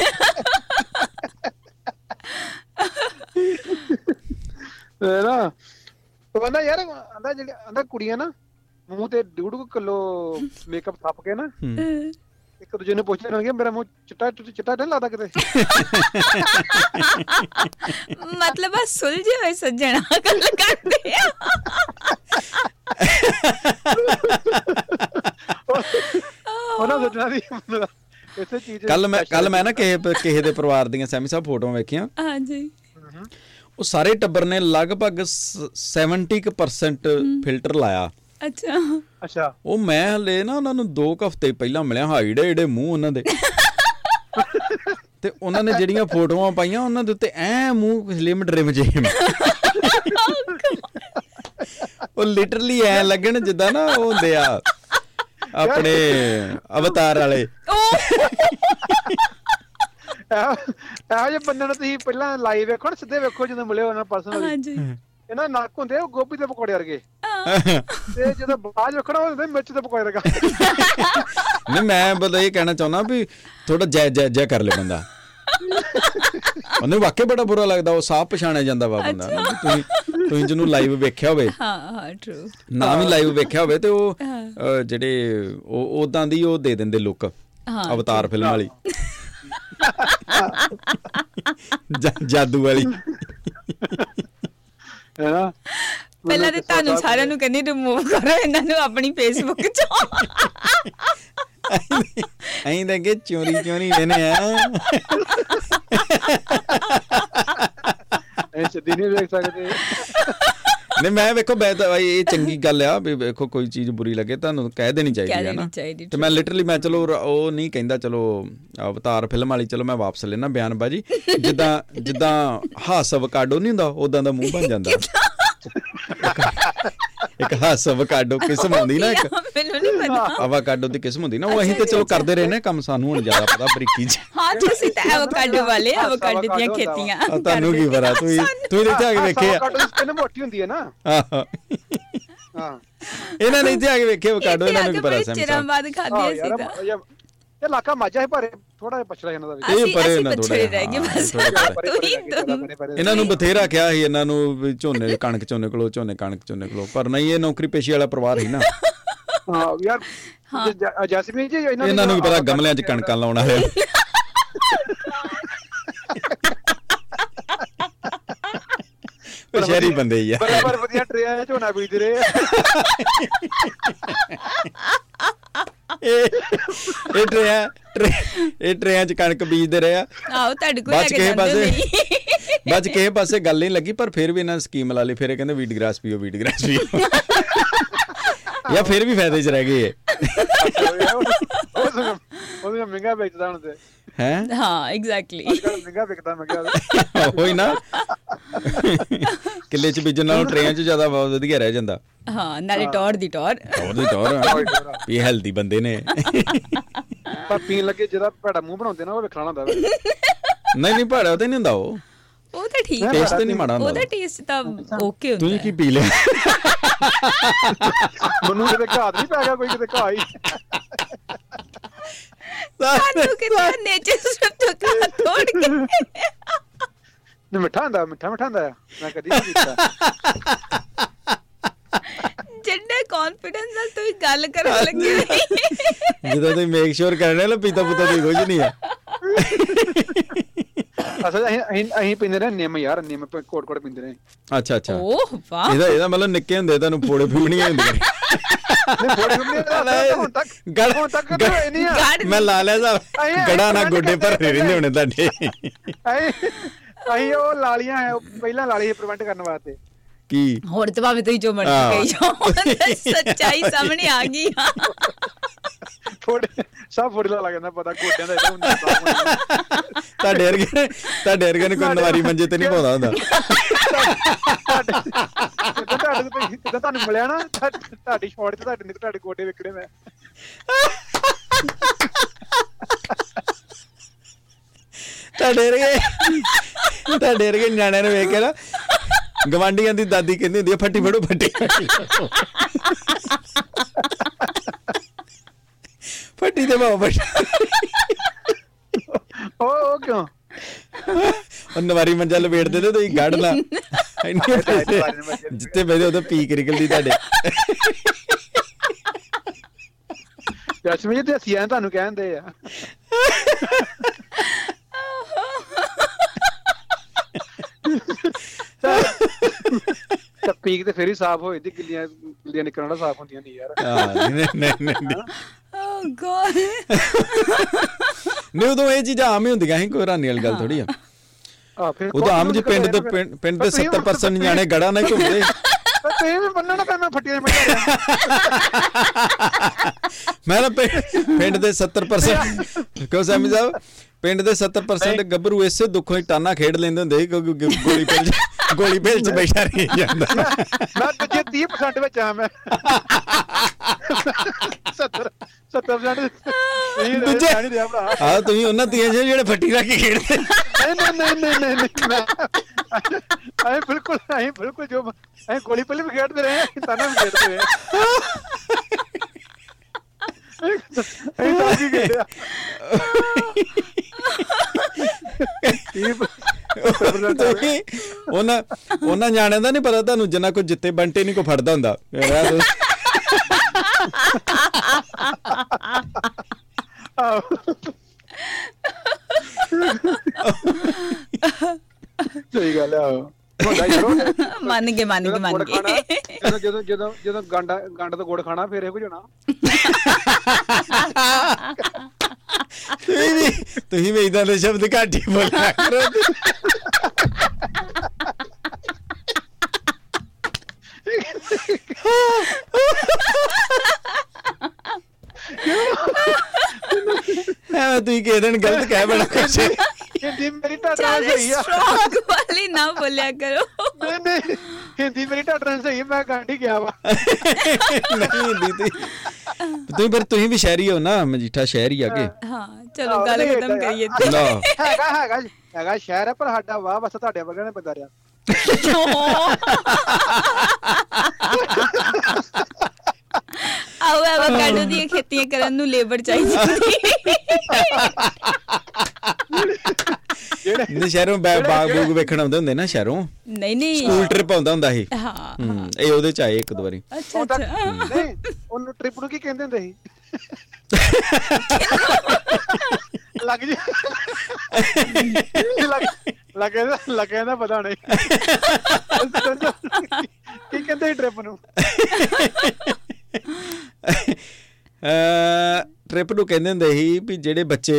ਤੇ ਨਾ? ਉਹ ਕਹਿੰਦਾ ਯਾਰ ਆਂਦਾ ਜਿਹੜੀ ਆਂਦਾ ਕੁੜੀਆਂ ਨਾ ਮੂੰਹ ਤੇ ਡੂਢ ਕੁ ਕਿਲੋ ਮੇਕਅਪ ਥੱਪ ਕੇ ਨਾ ਹੂੰ। ਇੱਕ ਦੂਜੇ ਨੂੰ ਪੁੱਛਦੇ ਰਹਿਣਗੇ ਮੇਰਾ ਮੂੰਹ ਚਿੱਟਾ ਚਿੱਟਾ ਨਹੀਂ ਲੱਗਦਾ ਕਿਤੇ? ਮਤਲਬ ਆ ਸੁਲਝੇ ਹੋਏ ਸੱਜਣਾ ਗੱਲ ਕਰਦੇ ਆ। ਉਹਨਾਂ ਸੋਚਣਾ ਵੀ ਇਸੇ ਚੀਜ਼ ਕੱਲ ਮੈਂ ਕੱਲ ਮੈਂ ਨਾ ਕਿਸੇ ਕਿਸੇ ਦੇ ਪਰਿਵਾਰ ਦੀਆਂ ਸੈਮੀ ਸਾਹਿਬ ਫੋਟੋਆਂ ਵੇਖੀਆਂ। ਹਾਂਜੀ। ਉਹ ਸਾਰੇ ਟੱਬਰ ਨੇ ਲਗਭਗ ਸ- 70% ਫਿਲਟਰ ਲਾਇਆ। ਅੱਛਾ। ਅੱਛਾ। ਉਹ ਮੈਂ ਹਲੇ ਨਾ ਉਹਨਾਂ ਨੂੰ 2 ਹਫ਼ਤੇ ਪਹਿਲਾਂ ਮਿਲਿਆ ਹਾਈੜੇ ਏਡੇ ਮੂੰਹ ਉਹਨਾਂ ਦੇ। ਤੇ ਉਹਨਾਂ ਨੇ ਜਿਹੜੀਆਂ ਫੋਟੋਆਂ ਪਾਈਆਂ ਉਹਨਾਂ ਦੇ ਉੱਤੇ ਐ ਮੂੰਹ ਸਲਿਮ ਡ੍ਰਿਮ ਜੇ ਉਹ ਲਿਟਰਲੀ ਐ ਲੱਗਣ ਜਿੱਦਾਂ ਨਾ ਉਹ ਹੁੰਦੇ ਆ ਆਪਣੇ ਅਵਤਾਰ ਵਾਲੇ। ਇਹੋ ਜਿਹੇ ਬੰਦੇ ਨੂੰ ਤੁਸੀਂ ਪਹਿਲਾਂ ਲਾਈਵ ਵੇਖੋ ਨਾ ਸਿੱਧੇ ਵੇਖੋ ਜਦੋਂ ਮਿਲੇ ਉਹਨਾਂ ਪਰਸਨਲੀ ਹਾਂਜੀ। ਇਹਨਾਂ ਨੱਕ ਹੁੰਦੇ ਆ ਉਹ ਗੋਭੀ ਦੇ ਪਕੌੜੇ ਵਰਗੇ। ਤੇ ਜਦੋਂ ਬਾਅਦ ਵੇਖਣਾ ਉਹ ਹੁੰਦੇ ਮਿਰਚ ਦੇ ਪਕੌੜੇ ਵਰਗਾ। ਨਹੀਂ ਮੈਂ ਬਸ ਇਹ ਕਹਿਣਾ ਚਾਹੁੰਦਾ ਵੀ ਥੋੜਾ ਜੈ ਜੈ ਜੈ ਕਰ ਲੈ ਬੰਦਾ। ਉਹਨੂੰ ਵਾਕਿਆ ਬੜਾ ਬੁਰਾ ਲੱਗਦਾ ਉਹ ਸਾਫ਼ ਪਛਾਣਿਆ ਜਾਂਦਾ ਵਾ ਬੰਦਾ। ਤੁਸੀਂ ਤੁਸੀਂ ਜਿਹਨੂੰ ਲਾਈਵ ਵੇਖਿਆ ਹੋਵੇ। ਹਾਂ ਹਾਂ ਟਰੂ ਨਾ ਵੀ ਲਾਈਵ ਵੇਖਿਆ ਹੋਵੇ ਤੇ ਉਹ ਜਿਹੜੇ ਉਹ ਉਦਾਂ ਦੀ ਉਹ ਦੇ ਦਿੰਦੇ ਲੁੱਕ ਹਾਂ, ਅਵਤਾਰ ਫਿਲਮ ਵਾਲੀ। ਜਾਦੂ ਵਾਲੀ। ਹੈ ਨਾ? ਪਹਿਲਾਂ ਤੇ ਤੁਹਾਨੂੰ ਸਾਰਿਆਂ ਨੂੰ ਕਹਿੰਦੀ ਰਿਮੂਵ ਕਰੋ ਇਹਨਾਂ ਨੂੰ ਆਪਣੀ ਫੇਸਬੁੱਕ ਚੋਂ। ਐਂ ਤਾਂ ਕਿ ਚੋਰੀ ਚੋਰੀ ਵੇਨੇ ਆ। ਇਹ ਸਿੱਧੀ ਨਹੀਂ ਵੇਖ ਸਕਦੇ। ਨਹੀਂ ਮੈਂ ਵੇਖੋ ਬਈ ਇਹ ਚੰਗੀ ਗੱਲ ਆ ਵੀ ਵੇਖੋ ਕੋਈ ਚੀਜ਼ ਬੁਰੀ ਲੱਗੇ ਤੁਹਾਨੂੰ ਕਹਿ ਦੇਣੀ ਚਾਹੀਦੀ ਹੈ ਨਾ। ਤੇ ਮੈਂ ਲਿਟਰਲੀ ਮੈਂ ਚਲੋ ਉਹ ਨਹੀਂ ਕਹਿੰਦਾ ਚਲੋ ਅਵਤਾਰ ਫਿਲਮ ਵਾਲੀ ਚਲੋ ਮੈਂ ਵਾਪਸ ਲੈਣਾ ਬਿਆਨਬਾਜੀ। ਜਿੱਦਾਂ ਜਿੱਦਾਂ ਹਾਸ ਅਵਕਾਡੋ ਨਹੀਂ ਹੁੰਦਾ ਉਦਾਂ ਦਾ ਮੂੰਹ ਬਣ ਜਾਂਦਾ। ਇੱਕ ਹਾਸ ਅਵਕਾਡੋ ਕਿਸਮ ਹੁੰਦੀ ਨਾ ਇੱਕ। ਮੈਨੂੰ ਨਹੀਂ ਪਤਾ। ਅਵਾਕਾਡੋ ਦੀ ਕਿਸਮ ਹੁੰਦੀ ਨਾ ਉਹ ਅਸੀਂ ਤੇ ਚਲੋ ਕਰਦੇ ਰਹੇ ਨੇ ਕੰਮ ਸਾਨੂੰ ਹੁਣ ਜ਼ਿਆਦਾ ਪਤਾ ਬਰੀਕੀ ਚ। ਹਾਂ ਤੁਸੀਂ ਤਾਂ ਐਵੋਕਾਡੋ ਵਾਲੇ ਐਵੋਕਾਡੋ ਦੀਆਂ ਖੇਤੀਆਂ ਤੁਹਾਨੂੰ ਕੀ ਪਤਾ ਤੁਸੀਂ ਤੁਸੀਂ ਇੱਥੇ ਆ ਕੇ ਵੇਖੇ ਆ। ਆਵਾਕਾਡੋ ਦੀ ਸਕਿਨ ਮੋਟੀ ਹੁੰਦੀ ਹੈ ਨਾ। ਆਹੋ। ਹਾਂ ਇਹਨਾਂ ਨੇ ਇੱਥੇ ਆ ਕੇ ਵੇਖੇ ਅਵਕਾਡੋ ਇਹਨਾਂ ਨੂੰ ਕੀ ਪਤਾ ਚਿਰਾਂ ਸੈਮਸੰਗ। ਬਾਅਦ ਹਾਂ ਖਾਦੇ ਅਸੀਂ ਯਾਰ ਤਾਂ। ਇਹ ਇਲਾਕਾ ਮਾਝਾ ਹੈ ਪਰ ਥੋੜਾ ਜਿਹਾ ਪਛੜਾ ਇਹਨਾਂ ਦਾ ਵੀ। ਇਹ ਅਸੀਂ ਪਰੇ ਅਸੀਂ ਨਾ ਜਿਹਾ, ਰਹਿ ਗਏ ਹਾਂ, ਬਸ। ਹੀ ਇਹਨਾਂ ਨੂੰ ਬਥੇਰਾ ਕਿਹਾ ਸੀ ਇਹਨਾਂ ਨੂੰ ਵੀ ਝੋਨੇ ਕਣਕ ਝੋਨੇ ਕੋਲੋਂ ਝੋਨੇ ਕਣਕ ਝੋਨੇ ਕੋਲੋਂ। ਪਰ ਨਹੀਂ ਇਹ ਨੌਕਰੀ ਪੇਸ਼ੀ ਵਾਲਾ ਪਰਿਵਾਰ ਹੀ ਨਾ। ਹਾਂ ਯਾਰ ਜ- ਜੈਸਮੀਨ ਜੀ ਇਹਨਾਂ ਇਹਨਾਂ ਨੂੰ ਪਤਾ ਗਮਲਿਆਂ 'ਚ ਕਣਕਾਂ ਲਾਉਣ ਵਾਲੇ ਸ਼ਹਿਰੀ ਬੰਦੇ ਹੀ ਆ। ਬਰਾਬਰ ਵਧੀਆ ਟਰੇਆਂ ਝੋਨਾ ਬੀਜ ਰਹੇ ਆ। <laughs> ਇਹ ਇਹ ਟਰੇਆਂ ਇਹ ਟਰੇਆਂ 'ਚ ਕਣਕ ਬੀਜਦੇ ਰਹੇ ਆ। ਆਓ ਤੁਹਾਡੇ ਕੋਲ ਲੈ ਕੇ ਕੇ ਜਾਂਦੇ ਪਾਸੇ ਨਹੀਂ ਬਚ ਕੇ ਪਾਸੇ ਗੱਲ ਨਹੀਂ ਲੱਗੀ ਪਰ ਫਿਰ ਵੀ ਇਹਨਾਂ ਨੇ ਸਕੀਮ ਲਾ ਲਈ ਫਿਰ ਇਹ ਕਹਿੰਦੇ ਵੀਟ ਗ੍ਰਾਸ ਪੀਓ ਵੀਟ ਗ੍ਰਾਸ ਪੀਓ। ਜਾਂ ਫਿਰ ਵੀ ਫਾਇਦੇ 'ਚ ਰਹਿ ਗਏ ਉਹ ਸਗੋਂ- ਉਹ ਵੀ ਮਹਿੰਗਾ ਵੇਚਦਾ ਹੁਣ ਤੇ। ਹੈ? ਹਾਂ ਐਗਜ਼ੈਕਟਲੀ ਮਹਿੰਗਾ ਵਿਕਦਾ ਮੈਂ ਕਿਹਾ। <laughs> ਹੋਈ ਨਾ। ਕਿੱਲੇ 'ਚ ਬੀਜਣ ਨਾਲੋਂ ਟਰੇਆਂ 'ਚ ਜ਼ਿਆਦਾ ਬਹੁਤ ਵਧੀਆ ਰਹਿ ਜਾਂਦਾ। ਹਾਂ ਨਾਲੇ ਟੌਰ ਦੀ ਟੌਰ। ਉਹਦੀ ਟੌਰ ਵੀ ਹੈਲਦੀ ਬੰਦੇ ਨੇ। ਪਰ ਪੀਣ ਲੱਗੇ ਜਿਹੜਾ ਭੈੜਾ ਮੂੰਹ ਬਣਾਉਂਦੇ ਨਾ ਉਹ ਵੇਖਣਾ ਹੁੰਦਾ ਵਾ। ਨਹੀਂ ਨਹੀਂ ਭਾੜਾ ਤੇ ਨਹੀਂ ਹੁੰਦਾ ਉਹ। ਉਹ ਤਾਂ ਠੀਕ ਟੇਸਟ ਤੇ ਨਹੀਂ ਮਾੜਾ ਉਹਦਾ ਹੁੰਦਾ ਟੇਸਟ ਤਾਂ ਓਕੇ ਹੁੰਦਾ ਤੁਸੀਂ ਕੀ ਪੀ ਲਿਆ? ਮੈਨੂੰ ਕਿਤੇ ਘਾਤ ਨਹੀਂ ਪੈ ਗਿਆ ਕੋਈ ਕਿਤੇ ਘਾ ਹੀ। ਸਾਨੂੰ ਕਿਤੇ ਨੇਚਰ ਸੁੱਟ ਕਾ ਤੋੜ ਕੇ ਨਹੀਂ ਮਿੱਠਾ ਹੁੰਦਾ ਮਿੱਠਾ ਮਿੱਠਾ ਹੁੰਦਾ। ਮੈਂ ਕਦੀ ਨਹੀਂ ਪੀਤਾ ਜਿੰਨੇ ਕੌਨਫੀਡੈਂਸ ਨਾਲ ਤੁਸੀਂ ਗੱਲ ਕਰਨ ਲੱਗੇ ਜਦੋਂ ਤੁਸੀਂ ਮੇਕ ਸ਼ੋਰ ਕਰਨੇ ਲਾ ਪੀਤਾ ਪੁੱਤਾ ਦੀ ਕੁਝ ਨਹੀਂ ਆ। ਅਸਲ ਅਸੀਂ ਅਸੀਂ ਅਸੀਂ ਪੀਂਦੇ ਰਹੇ ਨਿੰਮ ਯਾਰ ਨਿੰਮ ਕੋਟ ਕੋਟ ਪੀਂਦੇ ਰਹੇ ਅੱਛਾ ਅੱਛਾ ਓਹ ਵਾਹ ਇਹਦਾ ਇਹਦਾ ਮਤਲਬ ਨਿੱਕੇ ਹੁੰਦੇ ਤੁਹਾਨੂੰ ਫੋੜੇ ਫੂੜਨੀਆਂ ਹੁੰਦੀਆਂ ਨਹੀਂ ਬੋੜੀ ਹੁੰਦੀ ਆ, ਹੁਣ ਤੱਕ ਗੜ ਹੁਣ ਤੱਕ ਹੋਏ ਨਹੀਂ ਆ ਮੈਂ ਲਾ ਲਿਆ ਸਾਹਿਬ ਗੜਾ ਨਾ ਗੋਡੇ ਭਰੇ ਰਹਿੰਦੇ ਹੋਣੇ ਤੁਹਾਡੇ ਅਸੀਂ ਉਹ ਲਾਲੀਆਂ ਪਹਿਲਾਂ ਲਾਲੀ ਪ੍ਰੀਵੈਂਟ ਕਰਨ ਵਾਸਤੇ ਕੀ ਹੋਰ ਤਾਂ ਭਾਵੇਂ ਤੁਸੀਂ ਜੋ ਮਰਜ਼ੀ। ਕਹੀ ਜਾਓ ਸੱਚਾਈ ਸਾਹਮਣੇ ਆ ਗਈ ਥੋੜੇ ਸਭ ਫੋੜੇ ਲਾ ਜਾਂਦਾ ਪਤਾ ਕੋਟਿਆਂ ਦਾ ਇਹਦਾ ਹੁੰਦਾ। ਤੁਹਾਡੇ ਵਰਗੇ ਨੇ- ਤੁਹਾਡੇ ਵਰਗੇ ਨੂੰ ਕੋਈ ਨਵਾਰੀ ਮੰਜੇ ਤੇ ਨਹੀਂ ਪਾਉਂਦਾ ਹੁੰਦਾ ਤੁਹਾਡੇ ਤੋਂ ਜਿੱਦਾਂ ਤੁਹਾਨੂੰ ਮਿਲਿਆ ਨਾ ਤੁਹਾ- ਤੁਹਾਡੀ ਸ਼ਾਰਟ ਤੇ ਤੁਹਾਡੇ ਨਿਕ ਤੁਹਾਡੇ ਗੋਡੇ ਵਿਕੜੇ ਮੈਂ ਤੁਹਾਡੇ ਵਰਗੇ ਤੁਹਾਡੇ ਵਰਗੇ ਨਿਆਣਿਆਂ ਨੂੰ ਵੇਖ ਕੇ ਨਾ ਗਵਾਂਡੀਆਂ ਦੀ ਦਾਦੀ ਕਹਿੰਦੀ ਹੁੰਦੀ ਆ ਫੱਟੀ ਫੜੋ ਫੱਟੀ ਫੱਟੀ ਤੇ ਬਾਬਾ ਉਹ ਉਹ ਕਿਉਂ? ਉਹ ਨਵਾਰੀ ਮੰਜਾ ਲਪੇਟਦੇ ਤੇ ਤੁਸੀਂ ਗੜ ਲਾ। ਜਿੱਤੇ ਬੈਦੇ ਉਹਦਾ ਪੀਕ ਨਿਕਲਦੀ ਤੁਹਾਡੇ। ਜਸਮੀਨ ਜੀ ਤੇ ਅਸੀਂ ਆਂ ਤੁਹਾਨੂੰ ਕਹਿੰਦੇ ਆ ਤਾਂ ਪੀਕ ਤੇ ਫੇਰ ਹੀ ਸਾਫ਼ ਹੋਈ ਦੀ ਗਿੱਲੀਆਂ ਗਿੱਲੀਆਂ ਨਿਕਲਣਾ ਸਾਫ਼ ਹੁੰਦੀਆਂ ਨਹੀਂ ਯਾਰ। ਹਾਂ ਨਹੀਂ ਨਹੀਂ ਨਹੀਂ ਨਹੀਂ। ਓ ਗॉड ਨਹੀਂ ਉਦੋਂ ਇਹ ਚੀਜ਼ਾਂ ਆਮ ਹੀ ਹੁੰਦੀਆਂ ਸੀ ਕੋਈ ਹੈਰਾਨੀ ਵਾਲੀ ਗੱਲ ਥੋੜੀ ਆ। ਆ ਫਿਰ ਉਦੋਂ ਆਮ ਜੀ ਪਿੰਡ ਦੇ ਪਿੰਡ- ਦੇ 70% ਨਿਆਣੇ ਗੜਾ ਨਹੀਂ ਘੁੰਮਦੇ ਤੇ ਵੀ ਮੰਨਣਾ ਪੈ ਮੈਂ ਫੱਟੀਆਂ ਮੈਂ ਮੈਂ ਨਾ ਪਿੰਡ ਦੇ 70% ਕਿਉਂ ਸੈਮੀ ਸਾਹਿਬ ਪਿੰਡ ਦੇ 70% ਗੱਭਰੂ ਇਸੇ ਦੁੱਖੋਂ ਹੀ ਟਾਨਾ ਖੇਡ ਲੈਂਦੇ ਹੁੰਦੇ ਸੀ ਕਿਉਂਕਿ ਗੋਲੀ ਪੇਲ ਗੋਲੀ ਪੇਲ ਚ ਬੈਠਾ ਰਹੀ ਜਾਂਦਾ। ਮੈਂ ਦੂਜੇ 30% ਵਿੱਚ ਆ ਮੈਂ। 70 70% ਇਹ ਦੂਜੇ- ਦੂਜੇ ਨਹੀਂ ਰਿਹਾ ਭਰਾ। ਆ ਤੁਸੀਂ ਉਹਨਾਂ ਤੀਆਂ ਜਿਹੇ ਜਿਹੜੇ ਫੱਟੀ ਰੱਖ ਕੇ ਖੇਡਦੇ ਨਹੀਂ ਨਹੀਂ ਨਹੀਂ ਨਹੀਂ ਨਹੀਂ ਮੈਂ ਆਏ ਬਿਲਕੁਲ ਆਏ ਬਿਲਕੁਲ ਜੋ ਆਏ ਗੋਲੀ ਪੱਲੀ ਵੀ ਖੇਡਦੇ ਰਹੇ ਤਾਨਾ ਵੀ ਖੇਡਦੇ ਰਹੇ। ਇਹ ਤਾਂ ਕੀ ਤੁਸੀਂ ਉਹਨਾਂ ਉਹਨਾਂ ਨਿਆਣਿਆਂ ਦਾ ਨਹੀਂ ਪਤਾ ਤੁਹਾਨੂੰ ਜਿੰਨਾ ਕੋ ਜਿੱਤੇ ਬੰਟੇ ਨਹੀਂ ਕੋ ਫੜਦਾ ਹੁੰਦਾ। ਸਹੀ ਗੱਲ ਆ। ਮੰਨ ਗਏ ਮੰਨ ਗਏ ਮੰਨ ਗਏ। ਜਦੋਂ ਜਦੋਂ ਜਦੋਂ ਜਦੋਂ ਗੰਡਾ ਗੰਡ ਤੋਂ ਗੁੜ ਖਾਣਾ ਫਿਰ ਇਹ ਕੁਝ ਹੋਣਾ। ਤੁਸੀਂ ਵੀ ਤੁਸੀਂ ਵੀ ਇਦਾਂ ਦੇ ਸ਼ਬਦ ਘੱਟ ਹੀ ਬੋਲਿਆ ਕਰੋ। ਐਵੇਂ ਤੁਸੀਂ ਕਿਸੇ ਦਿਨ ਗਲਤ ਕਹਿ ਬਣਾ ਕੁਛ। ਹਿੰਦੀ ਮੇਰੀ ਚੱਲ ਸਹੀ ਆ। ਸਟਰੋਂਗ ਵਾਲੀ ਨਾ ਬੋਲਿਆ ਕਰੋ। ਨਹੀਂ ਨਹੀਂ ਹਿੰਦੀ ਮੇਰੀ ਨਾਲ ਸਹੀ ਮੈਂ ਹੀ ਗਿਆ ਵਾ। ਨਹੀਂ ਦੀਦੀ ਤੁਸੀਂ ਪਰ ਤੁਸੀਂ ਵੀ ਸ਼ਹਿਰੀ ਹੋ ਨਾ ਮਜੀਠਾ ਸ਼ਹਿਰ ਹੀ ਆਗੇ ਹਾਂ ਚਲੋ ਗੱਲ ਖਤਮ ਕਰੀਏ ਤੇ। ਹੈਗਾ ਹੈਗਾ ਹੈਗਾ ਸ਼ਹਿਰ ਹੈ ਪਰ ਸਾਡਾ ਵਾਹ ਬਸ ਤੁਹਾਡੇ ਵਰਗਾ ਨੇ ਬੰਦਾ ਰਿਹਾ ਆਓ ਐਵੋਕਾਡੋ ਦੀਆਂ ਖੇਤੀਆਂ ਕਰਨ ਨੂੰ ਲੇਬਰ ਚਾਹੀਦੀ ਹੁੰਦੀ। <laughs> ਜਿਹੜੇ ਨੇ ਸ਼ਹਿਰੋਂ ਬੈ- ਬਾਗ ਬੂਗ ਵੇਖਣ ਆਉਂਦੇ ਹੁੰਦੇ ਨਾ ਸ਼ਹਿਰੋਂ? ਨਹੀਂ ਨਹੀਂ। ਸਕੂਲ ਟ੍ਰਿਪ ਆਉਂਦਾ ਹੁੰਦਾ ਸੀ। ਹਾਂ। ਇਹ ਉਹਦੇ ਚ ਆਏ ਇੱਕ ਦੋ ਵਾਰੀ। ਅੱਛਾ ਉਹ ਤਾਂ ਅੱਛਾ। ਨਹੀਂ ਉਹਨੂੰ ਟ੍ਰਿਪ ਨੂੰ ਕੀ ਕਹਿੰਦੇ ਹੁੰਦੇ ਸੀ? <laughs> ਲੱਗ ਜੀ। ਲੱਗ ਲੱਗੇ ਲੱਗੇ ਦਾ ਪਤਾ ਨਹੀਂ। ਕੀ ਕਹਿੰਦੇ ਸੀ ਟ੍ਰਿਪ ਨੂੰ? ਅ ਟ੍ਰਿਪ ਨੂੰ ਕਹਿੰਦੇ ਹੁੰਦੇ ਸੀ ਵੀ ਜਿਹੜੇ ਬੱਚੇ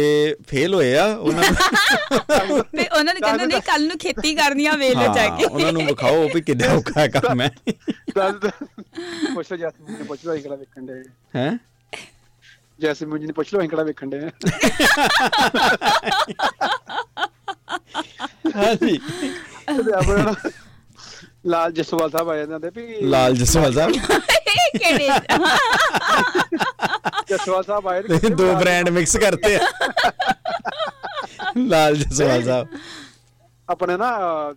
ਫੇਲ ਹੋਏ ਆ ਉਹਨਾਂ ਨੂੰ ਤੇ ਉਹਨਾਂ ਨੇ ਕਹਿੰਦੇ ਨਹੀਂ ਕੱਲ ਨੂੰ ਖੇਤੀ ਕਰਨੀ ਆ ਵੇਲੇ ਜਾ ਕੇ। ਉਹਨਾਂ ਨੂੰ ਵਿਖਾਓ ਵੀ ਕਿੰਨਾ ਔਖਾ ਕੰਮ ਹੈ। ਦੱਸ ਦੱਸ। ਪੁੱਛ ਲਓ ਜੈਸਮੀਨ ਨੂੰ ਪੁੱਛ ਲਓ ਕਿਹੜਾ ਵੇਖਣ ਦੇ ਹੈ? ਜੈਸਮੀਨ ਜੀ ਨੂੰ ਪੁੱਛ ਲਓ ਕਿਹੜਾ ਵੇਖਣ ਦੇ ਹਾਂਜੀ। ਲਾਲ ਜਸਵਾਲ ਸਾਹਿਬ ਆ ਜਾਂਦੇ ਵੀ ਲਾਲ ਜਸਵਾਲ ਸਾਹਿਬ? ਕਿਹੜੇ ਜਸਵਾਲ ਸਾਹਿਬ ਆਏ ਤੁਸੀਂ ਦੋ ਬ੍ਰਾਂਡ ਮਿਕਸ ਕਰਤੇ ਆ। ਲਾਲ ਜਸਵਾਲ ਸਾਹਿਬ। ਆਪਣੇ ਨਾ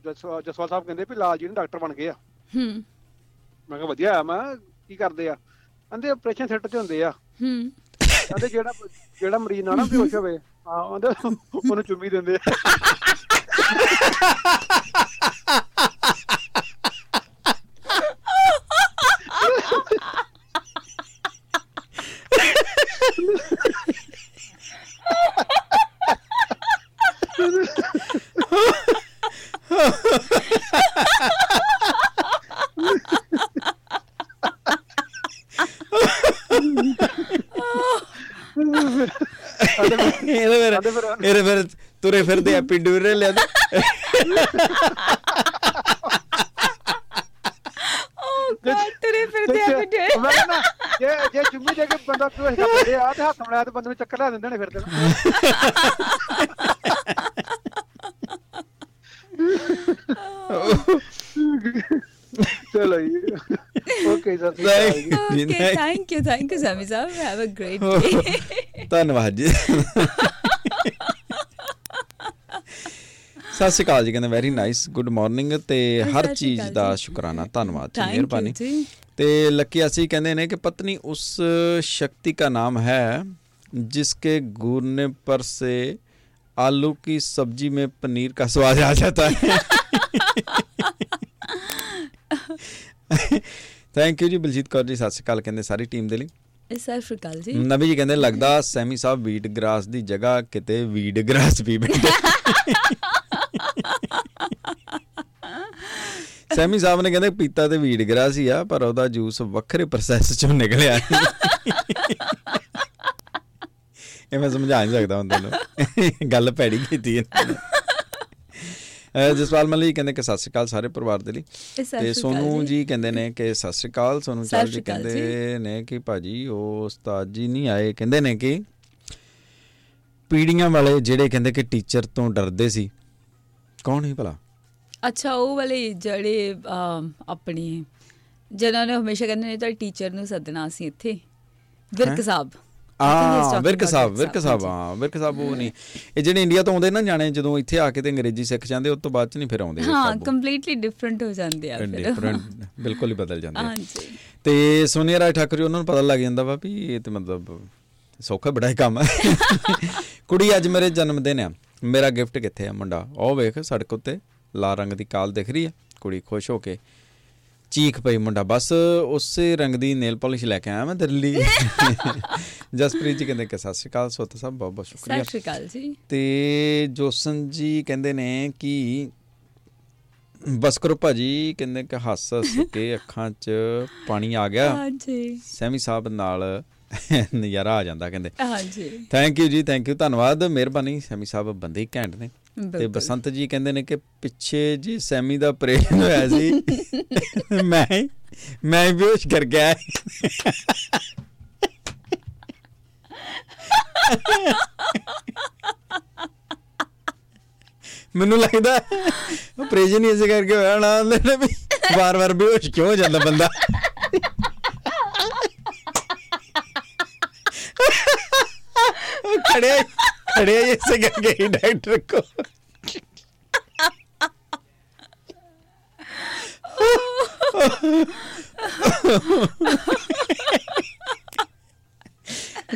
ਜਸਵਾਲ ਸਾਹਿਬ ਕਹਿੰਦੇ ਵੀ ਲਾਲ ਜੀ ਨੇ ਡਾਕਟਰ ਬਣ ਗਏ ਆ। ਹੂੰ। ਮੈਂ ਕਿਹਾ ਵਧੀਆ ਆ ਮੈਂ ਕੀ ਕਰਦੇ ਆ? ਕਹਿੰਦੇ ਆਪਰੇਸ਼ਨ ਥੀਏਟਰ 'ਚ ਹੁੰਦੇ ਆ। ਹੂੰ। ਕਹਿੰਦੇ ਜਿਹੜਾ ਜਿਹੜਾ ਮਰੀਜ਼ ਨਾ ਨਾ ਬੇਹੋਸ਼ ਹੋਵੇ ਹਾਂ ਉਹਨੂੰ ਚੁੰਮੀ ਦਿੰਦੇ ਆ। ਇਹਦੇ ਫਿਰ ਇਹਦੇ ਫਿਰ ਤੁਰੇ ਫਿਰਦੇ ਐਪੀ ਡੂਰੇ ਲਿਆ ਓ ਗॉड ਤੁਰੇ ਫਿਰਦੇ ਆ ਬਿਟੇ ਮੈਂ ਕਹਿੰਦਾ ਜੇ ਜੇ ਚੁੰਮੀ ਦੇ ਕੇ ਬੰਦਾ ਬੇਹੋਸ਼ ਕਰ ਦਿੰਦੇ ਆ ਤੇ ਬੰਦੇ ਨੂੰ ਚੱਕਰ ਲਾ ਦਿੰਦੇ ਨੇ ਫਿਰ ਤੇ। ਚਲੋ ਜੀ। Okay sir ji, okay. Thank you thank you Sammy Sahib have a great day ਧੰਨਵਾਦ ਜੀ। ਸਤਿ ਸ਼੍ਰੀ ਅਕਾਲ ਜੀ ਕਹਿੰਦੇ ਵੈਰੀ ਨਾਈਸ ਗੁੱਡ ਮਾਰਨਿੰਗ ਤੇ ਹਰ ਚੀਜ਼ ਦਾ। ਸ਼ੁਕਰਾਨਾ ਧੰਨਵਾਦ ਜੀ ਮਿਹਰਬਾਨੀ। ਜੀ। ਤੇ ਲੱਕੀ ਅਸੀਂ ਕਹਿੰਦੇ ਨੇ ਕਿ ਪਤਨੀ ਉਸ शक्ति का नाम है जिसके घूरने पर से आलू की सब्जी में पनीर का स्वाद आ जाता है ਥੈਂਕ ਯੂ ਜੀ ਬਲਜੀਤ ਕੌਰ ਜੀ ਸਤਿ ਸ਼੍ਰੀ ਅਕਾਲ ਕਹਿੰਦੇ ਸਾਰੀ ਟੀਮ ਦੇ ਲਈ ਸਤਿ ਸ਼੍ਰੀ ਅਕਾਲ ਜੀ ਨਵੀ ਜੀ ਕਹਿੰਦੇ ਲੱਗਦਾ ਸੈਮੀ ਸਾਹਿਬ ਵੀਟ ਗ੍ਰਾਸ ਦੀ ਜਗ੍ਹਾ ਕਿਤੇ ਵੀਡ ਗ੍ਰਾਸ ਵੀ ਬੈਠੇ ਸੈਮੀ ਸਾਹਿਬ ਨੇ ਕਹਿੰਦੇ ਪੀਤਾ ਤੇ ਵੀਡ ਗ੍ਰਾਸ ਹੀ ਆ ਪਰ ਉਹਦਾ ਜੂਸ ਵੱਖਰੇ ਪ੍ਰੋਸੈਸ ਚੋਂ ਨਿਕਲਿਆ ਇਹ ਮੈਂ ਸਮਝਾ ਨਹੀਂ ਸਕਦਾ ਹੁੰਦਾ ਨੂੰ ਗੱਲ ਭੈੜੀ ਕੀਤੀ ਅਹ ਜਸਪਾਲ ਮਲੀ ਕਹਿੰਦੇ ਕਿ ਸਤਿ ਸ਼੍ਰੀ ਅਕਾਲ ਸਾਰੇ ਪਰਿਵਾਰ ਦੇ ਲਈ। ਤੇ ਸੋਨੂ ਜੀ। ਕਹਿੰਦੇ ਨੇ ਕਿ ਸਤਿ ਸ਼੍ਰੀ ਅਕਾਲ ਸੋਨੂ ਚਾਲ ਜੀ ਕਹਿੰਦੇ ਨੇ ਕਿ ਭਾਜੀ ਉਹ ਉਸਤਾਦ ਜੀ ਨਹੀਂ ਆਏ। ਕਹਿੰਦੇ ਨੇ ਕਿ ਪੀੜੀਆਂ ਵਾਲੇ ਜਿਹੜੇ ਕਹਿੰਦੇ ਕਿ ਟੀਚਰ ਤੋਂ ਡਰਦੇ ਸੀ ਕੌਣ ਹੀ ਭਲਾ? ਅੱਛਾ ਉਹ ਵਾਲੇ ਜਿਹੜੇ ਆਪਣੇ ਜਿਨ੍ਹਾਂ ਨੇ ਹਮੇਸ਼ਾ ਕਹਿੰਦੇ ਨੇ ਤਾਂ ਟੀਚਰ ਨੂੰ ਸੱਦਣਾ ਸੀ ਇੱਥੇ ਵਿਰਕ ਸਾਹਿਬ। ਆ ਵਿਰਕ ਸਾਹਿਬ ਵਿਰਕ ਸਾਹਿਬ। ਹਾਂ ਵਿਰਕ ਸਾਹਿਬ ਉਹ ਨਹੀਂ। ਇਹ ਜਿਹੜੇ ਇੰਡੀਆ ਤੋਂ ਆਉਂਦੇ ਨਾ ਜਾਣੇ ਜਦੋਂ ਇੱਥੇ ਆ ਕੇ ਤੇ ਅੰਗਰੇਜ਼ੀ ਸਿੱਖ ਜਾਂਦੇ ਉਸ ਤੋਂ ਬਾਅਦ ਚ ਨਹੀਂ ਫਿਰ ਆਉਂਦੇ ਹਾਂ। ਕੰਪਲੀਟਲੀ ਡਿਫਰੈਂਟ ਹੋ ਜਾਂਦੇ ਆ ਫਿਰ। Different, ਬਿਲਕੁਲ ਹੀ ਬਦਲ ਜਾਂਦੇ ਆ। ਹਾਂਜੀ। ਤੇ ਸੋਨੀਆ ਰਾਏ ਠਾਕੁਰ ਉਹਨਾਂ ਨੂੰ ਪਤਾ ਲੱਗ ਜਾਂਦਾ ਵਾ ਵੀ ਇਹ ਤੇ ਮਤਲਬ ਸੌਖਾ ਬੜਾ ਹੀ ਕੰਮ ਹੈ <laughs> ਕੁੜੀ ਅੱਜ ਮੇਰੇ ਜਨਮ ਦਿਨ ਆ। ਮੇਰਾ ਗਿਫਟ ਕਿੱਥੇ ਆ ਮੁੰਡਾ? ਉਹ ਵੇਖ ਸੜਕ ਉੱਤੇ। ਲਾਲ ਰੰਗ ਦੀ ਕਾਲ ਦਿਖ ਰਹੀ ਆ ਕੁੜੀ ਖੁਸ਼ ਹੋ ਕੇ ਚੀਖ ਪਈ ਮੁੰਡਾ ਬਸ ਉਸੇ ਰੰਗ ਦੀ ਨੇਲ ਪਾਲਿਸ਼ ਲੈ ਕੇ ਆਇਆ ਮੈਂ ਦਿੱਲੀ <laughs> ਜਸਪ੍ਰੀਤ ਜੀ ਕਹਿੰਦੇ ਕਿ ਸਤਿ ਸ਼੍ਰੀ ਅਕਾਲ ਸੋਤ ਸਾਹਿਬ ਬਹੁਤ ਬਹੁਤ ਸ਼ੁਕਰੀਆ। ਸਤਿ ਸ਼੍ਰੀ ਅਕਾਲ ਜੀ। ਤੇ ਜੋਸਨ ਜੀ ਕਹਿੰਦੇ ਨੇ ਕਿ ਬਸ ਕਰੋ ਭਾਜੀ ਕਹਿੰਦੇ ਕਿ ਹੱਸ ਹੱਸ ਕੇ ਅੱਖਾਂ 'ਚ ਪਾਣੀ ਆ ਗਿਆ। ਹਾਂਜੀ। ਸੈਮੀ ਸਾਹਿਬ ਨਾਲ ਨਜ਼ਾਰਾ ਆ ਜਾਂਦਾ ਕਹਿੰਦੇ। ਹਾਂਜੀ। Thank you ji thank you ਧੰਨਵਾਦ ਮਿਹਰਬਾਨੀ। ਸੈਮੀ ਸਾਹਿਬ ਬੰਦੇ ਹੀ ਘੈਂਟ ਨੇ। ਤੇ। ਬਸੰਤ ਜੀ ਕਹਿੰਦੇ ਨੇ ਕਿ ਪਿੱਛੇ ਜੀ ਸੈਮੀ ਦਾ ਆਪਰੇਸ਼ਨ ਹੋਇਆ ਸੀ <laughs> ਮੈਂ ਮੈਂ ਬੇਹੋਸ਼ ਕਰ ਗਿਆ। ਮੈਨੂੰ ਲੱਗਦਾ ਆਪਰੇਸ਼ਨ ਹੀ ਇਸੇ ਕਰਕੇ ਹੋਇਆ ਨਾ ਲੈਣੇ ਵੀ ਵਾਰ-ਵਾਰ ਬੇਹੋਸ਼ ਕਿਉਂ ਹੋ ਜਾਂਦਾ ਬੰਦਾ? ਉਹ ਖੜੇ ਖੜੇ ਇਸੇ ਕਰਕੇ ਹੀ ਡਾਕਟਰ ਕੋ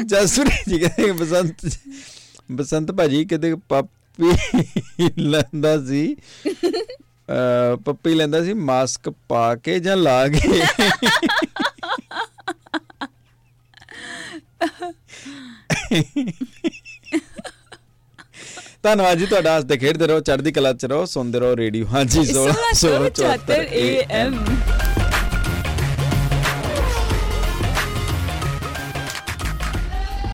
ਜਸੂਰੀ ਜੀ ਕਹਿੰਦੇ ਕਿ ਬਸੰਤ ਬਸੰਤ ਭਾਜੀ ਕਿਤੇ ਪਾਪੀ ਲੈਂਦਾ ਸੀ ਅ ਪੱਪੀ ਲੈਂਦਾ ਸੀ ਮਾਸਕ ਪਾ ਕੇ ਜਾਂ ਲਾ ਕੇ। ਧੰਨਵਾਦ ਜੀ ਤੁਹਾਡਾ ਹੱਸਦੇ ਖੇਡਦੇ ਰਹੋ ਚੜ੍ਹਦੀ ਕਲਾ ਚ ਰਹੋ ਸੁਣਦੇ ਰਹੋ ਰੇਡੀਓ। ਹਾਂਜੀ 16 1674 AM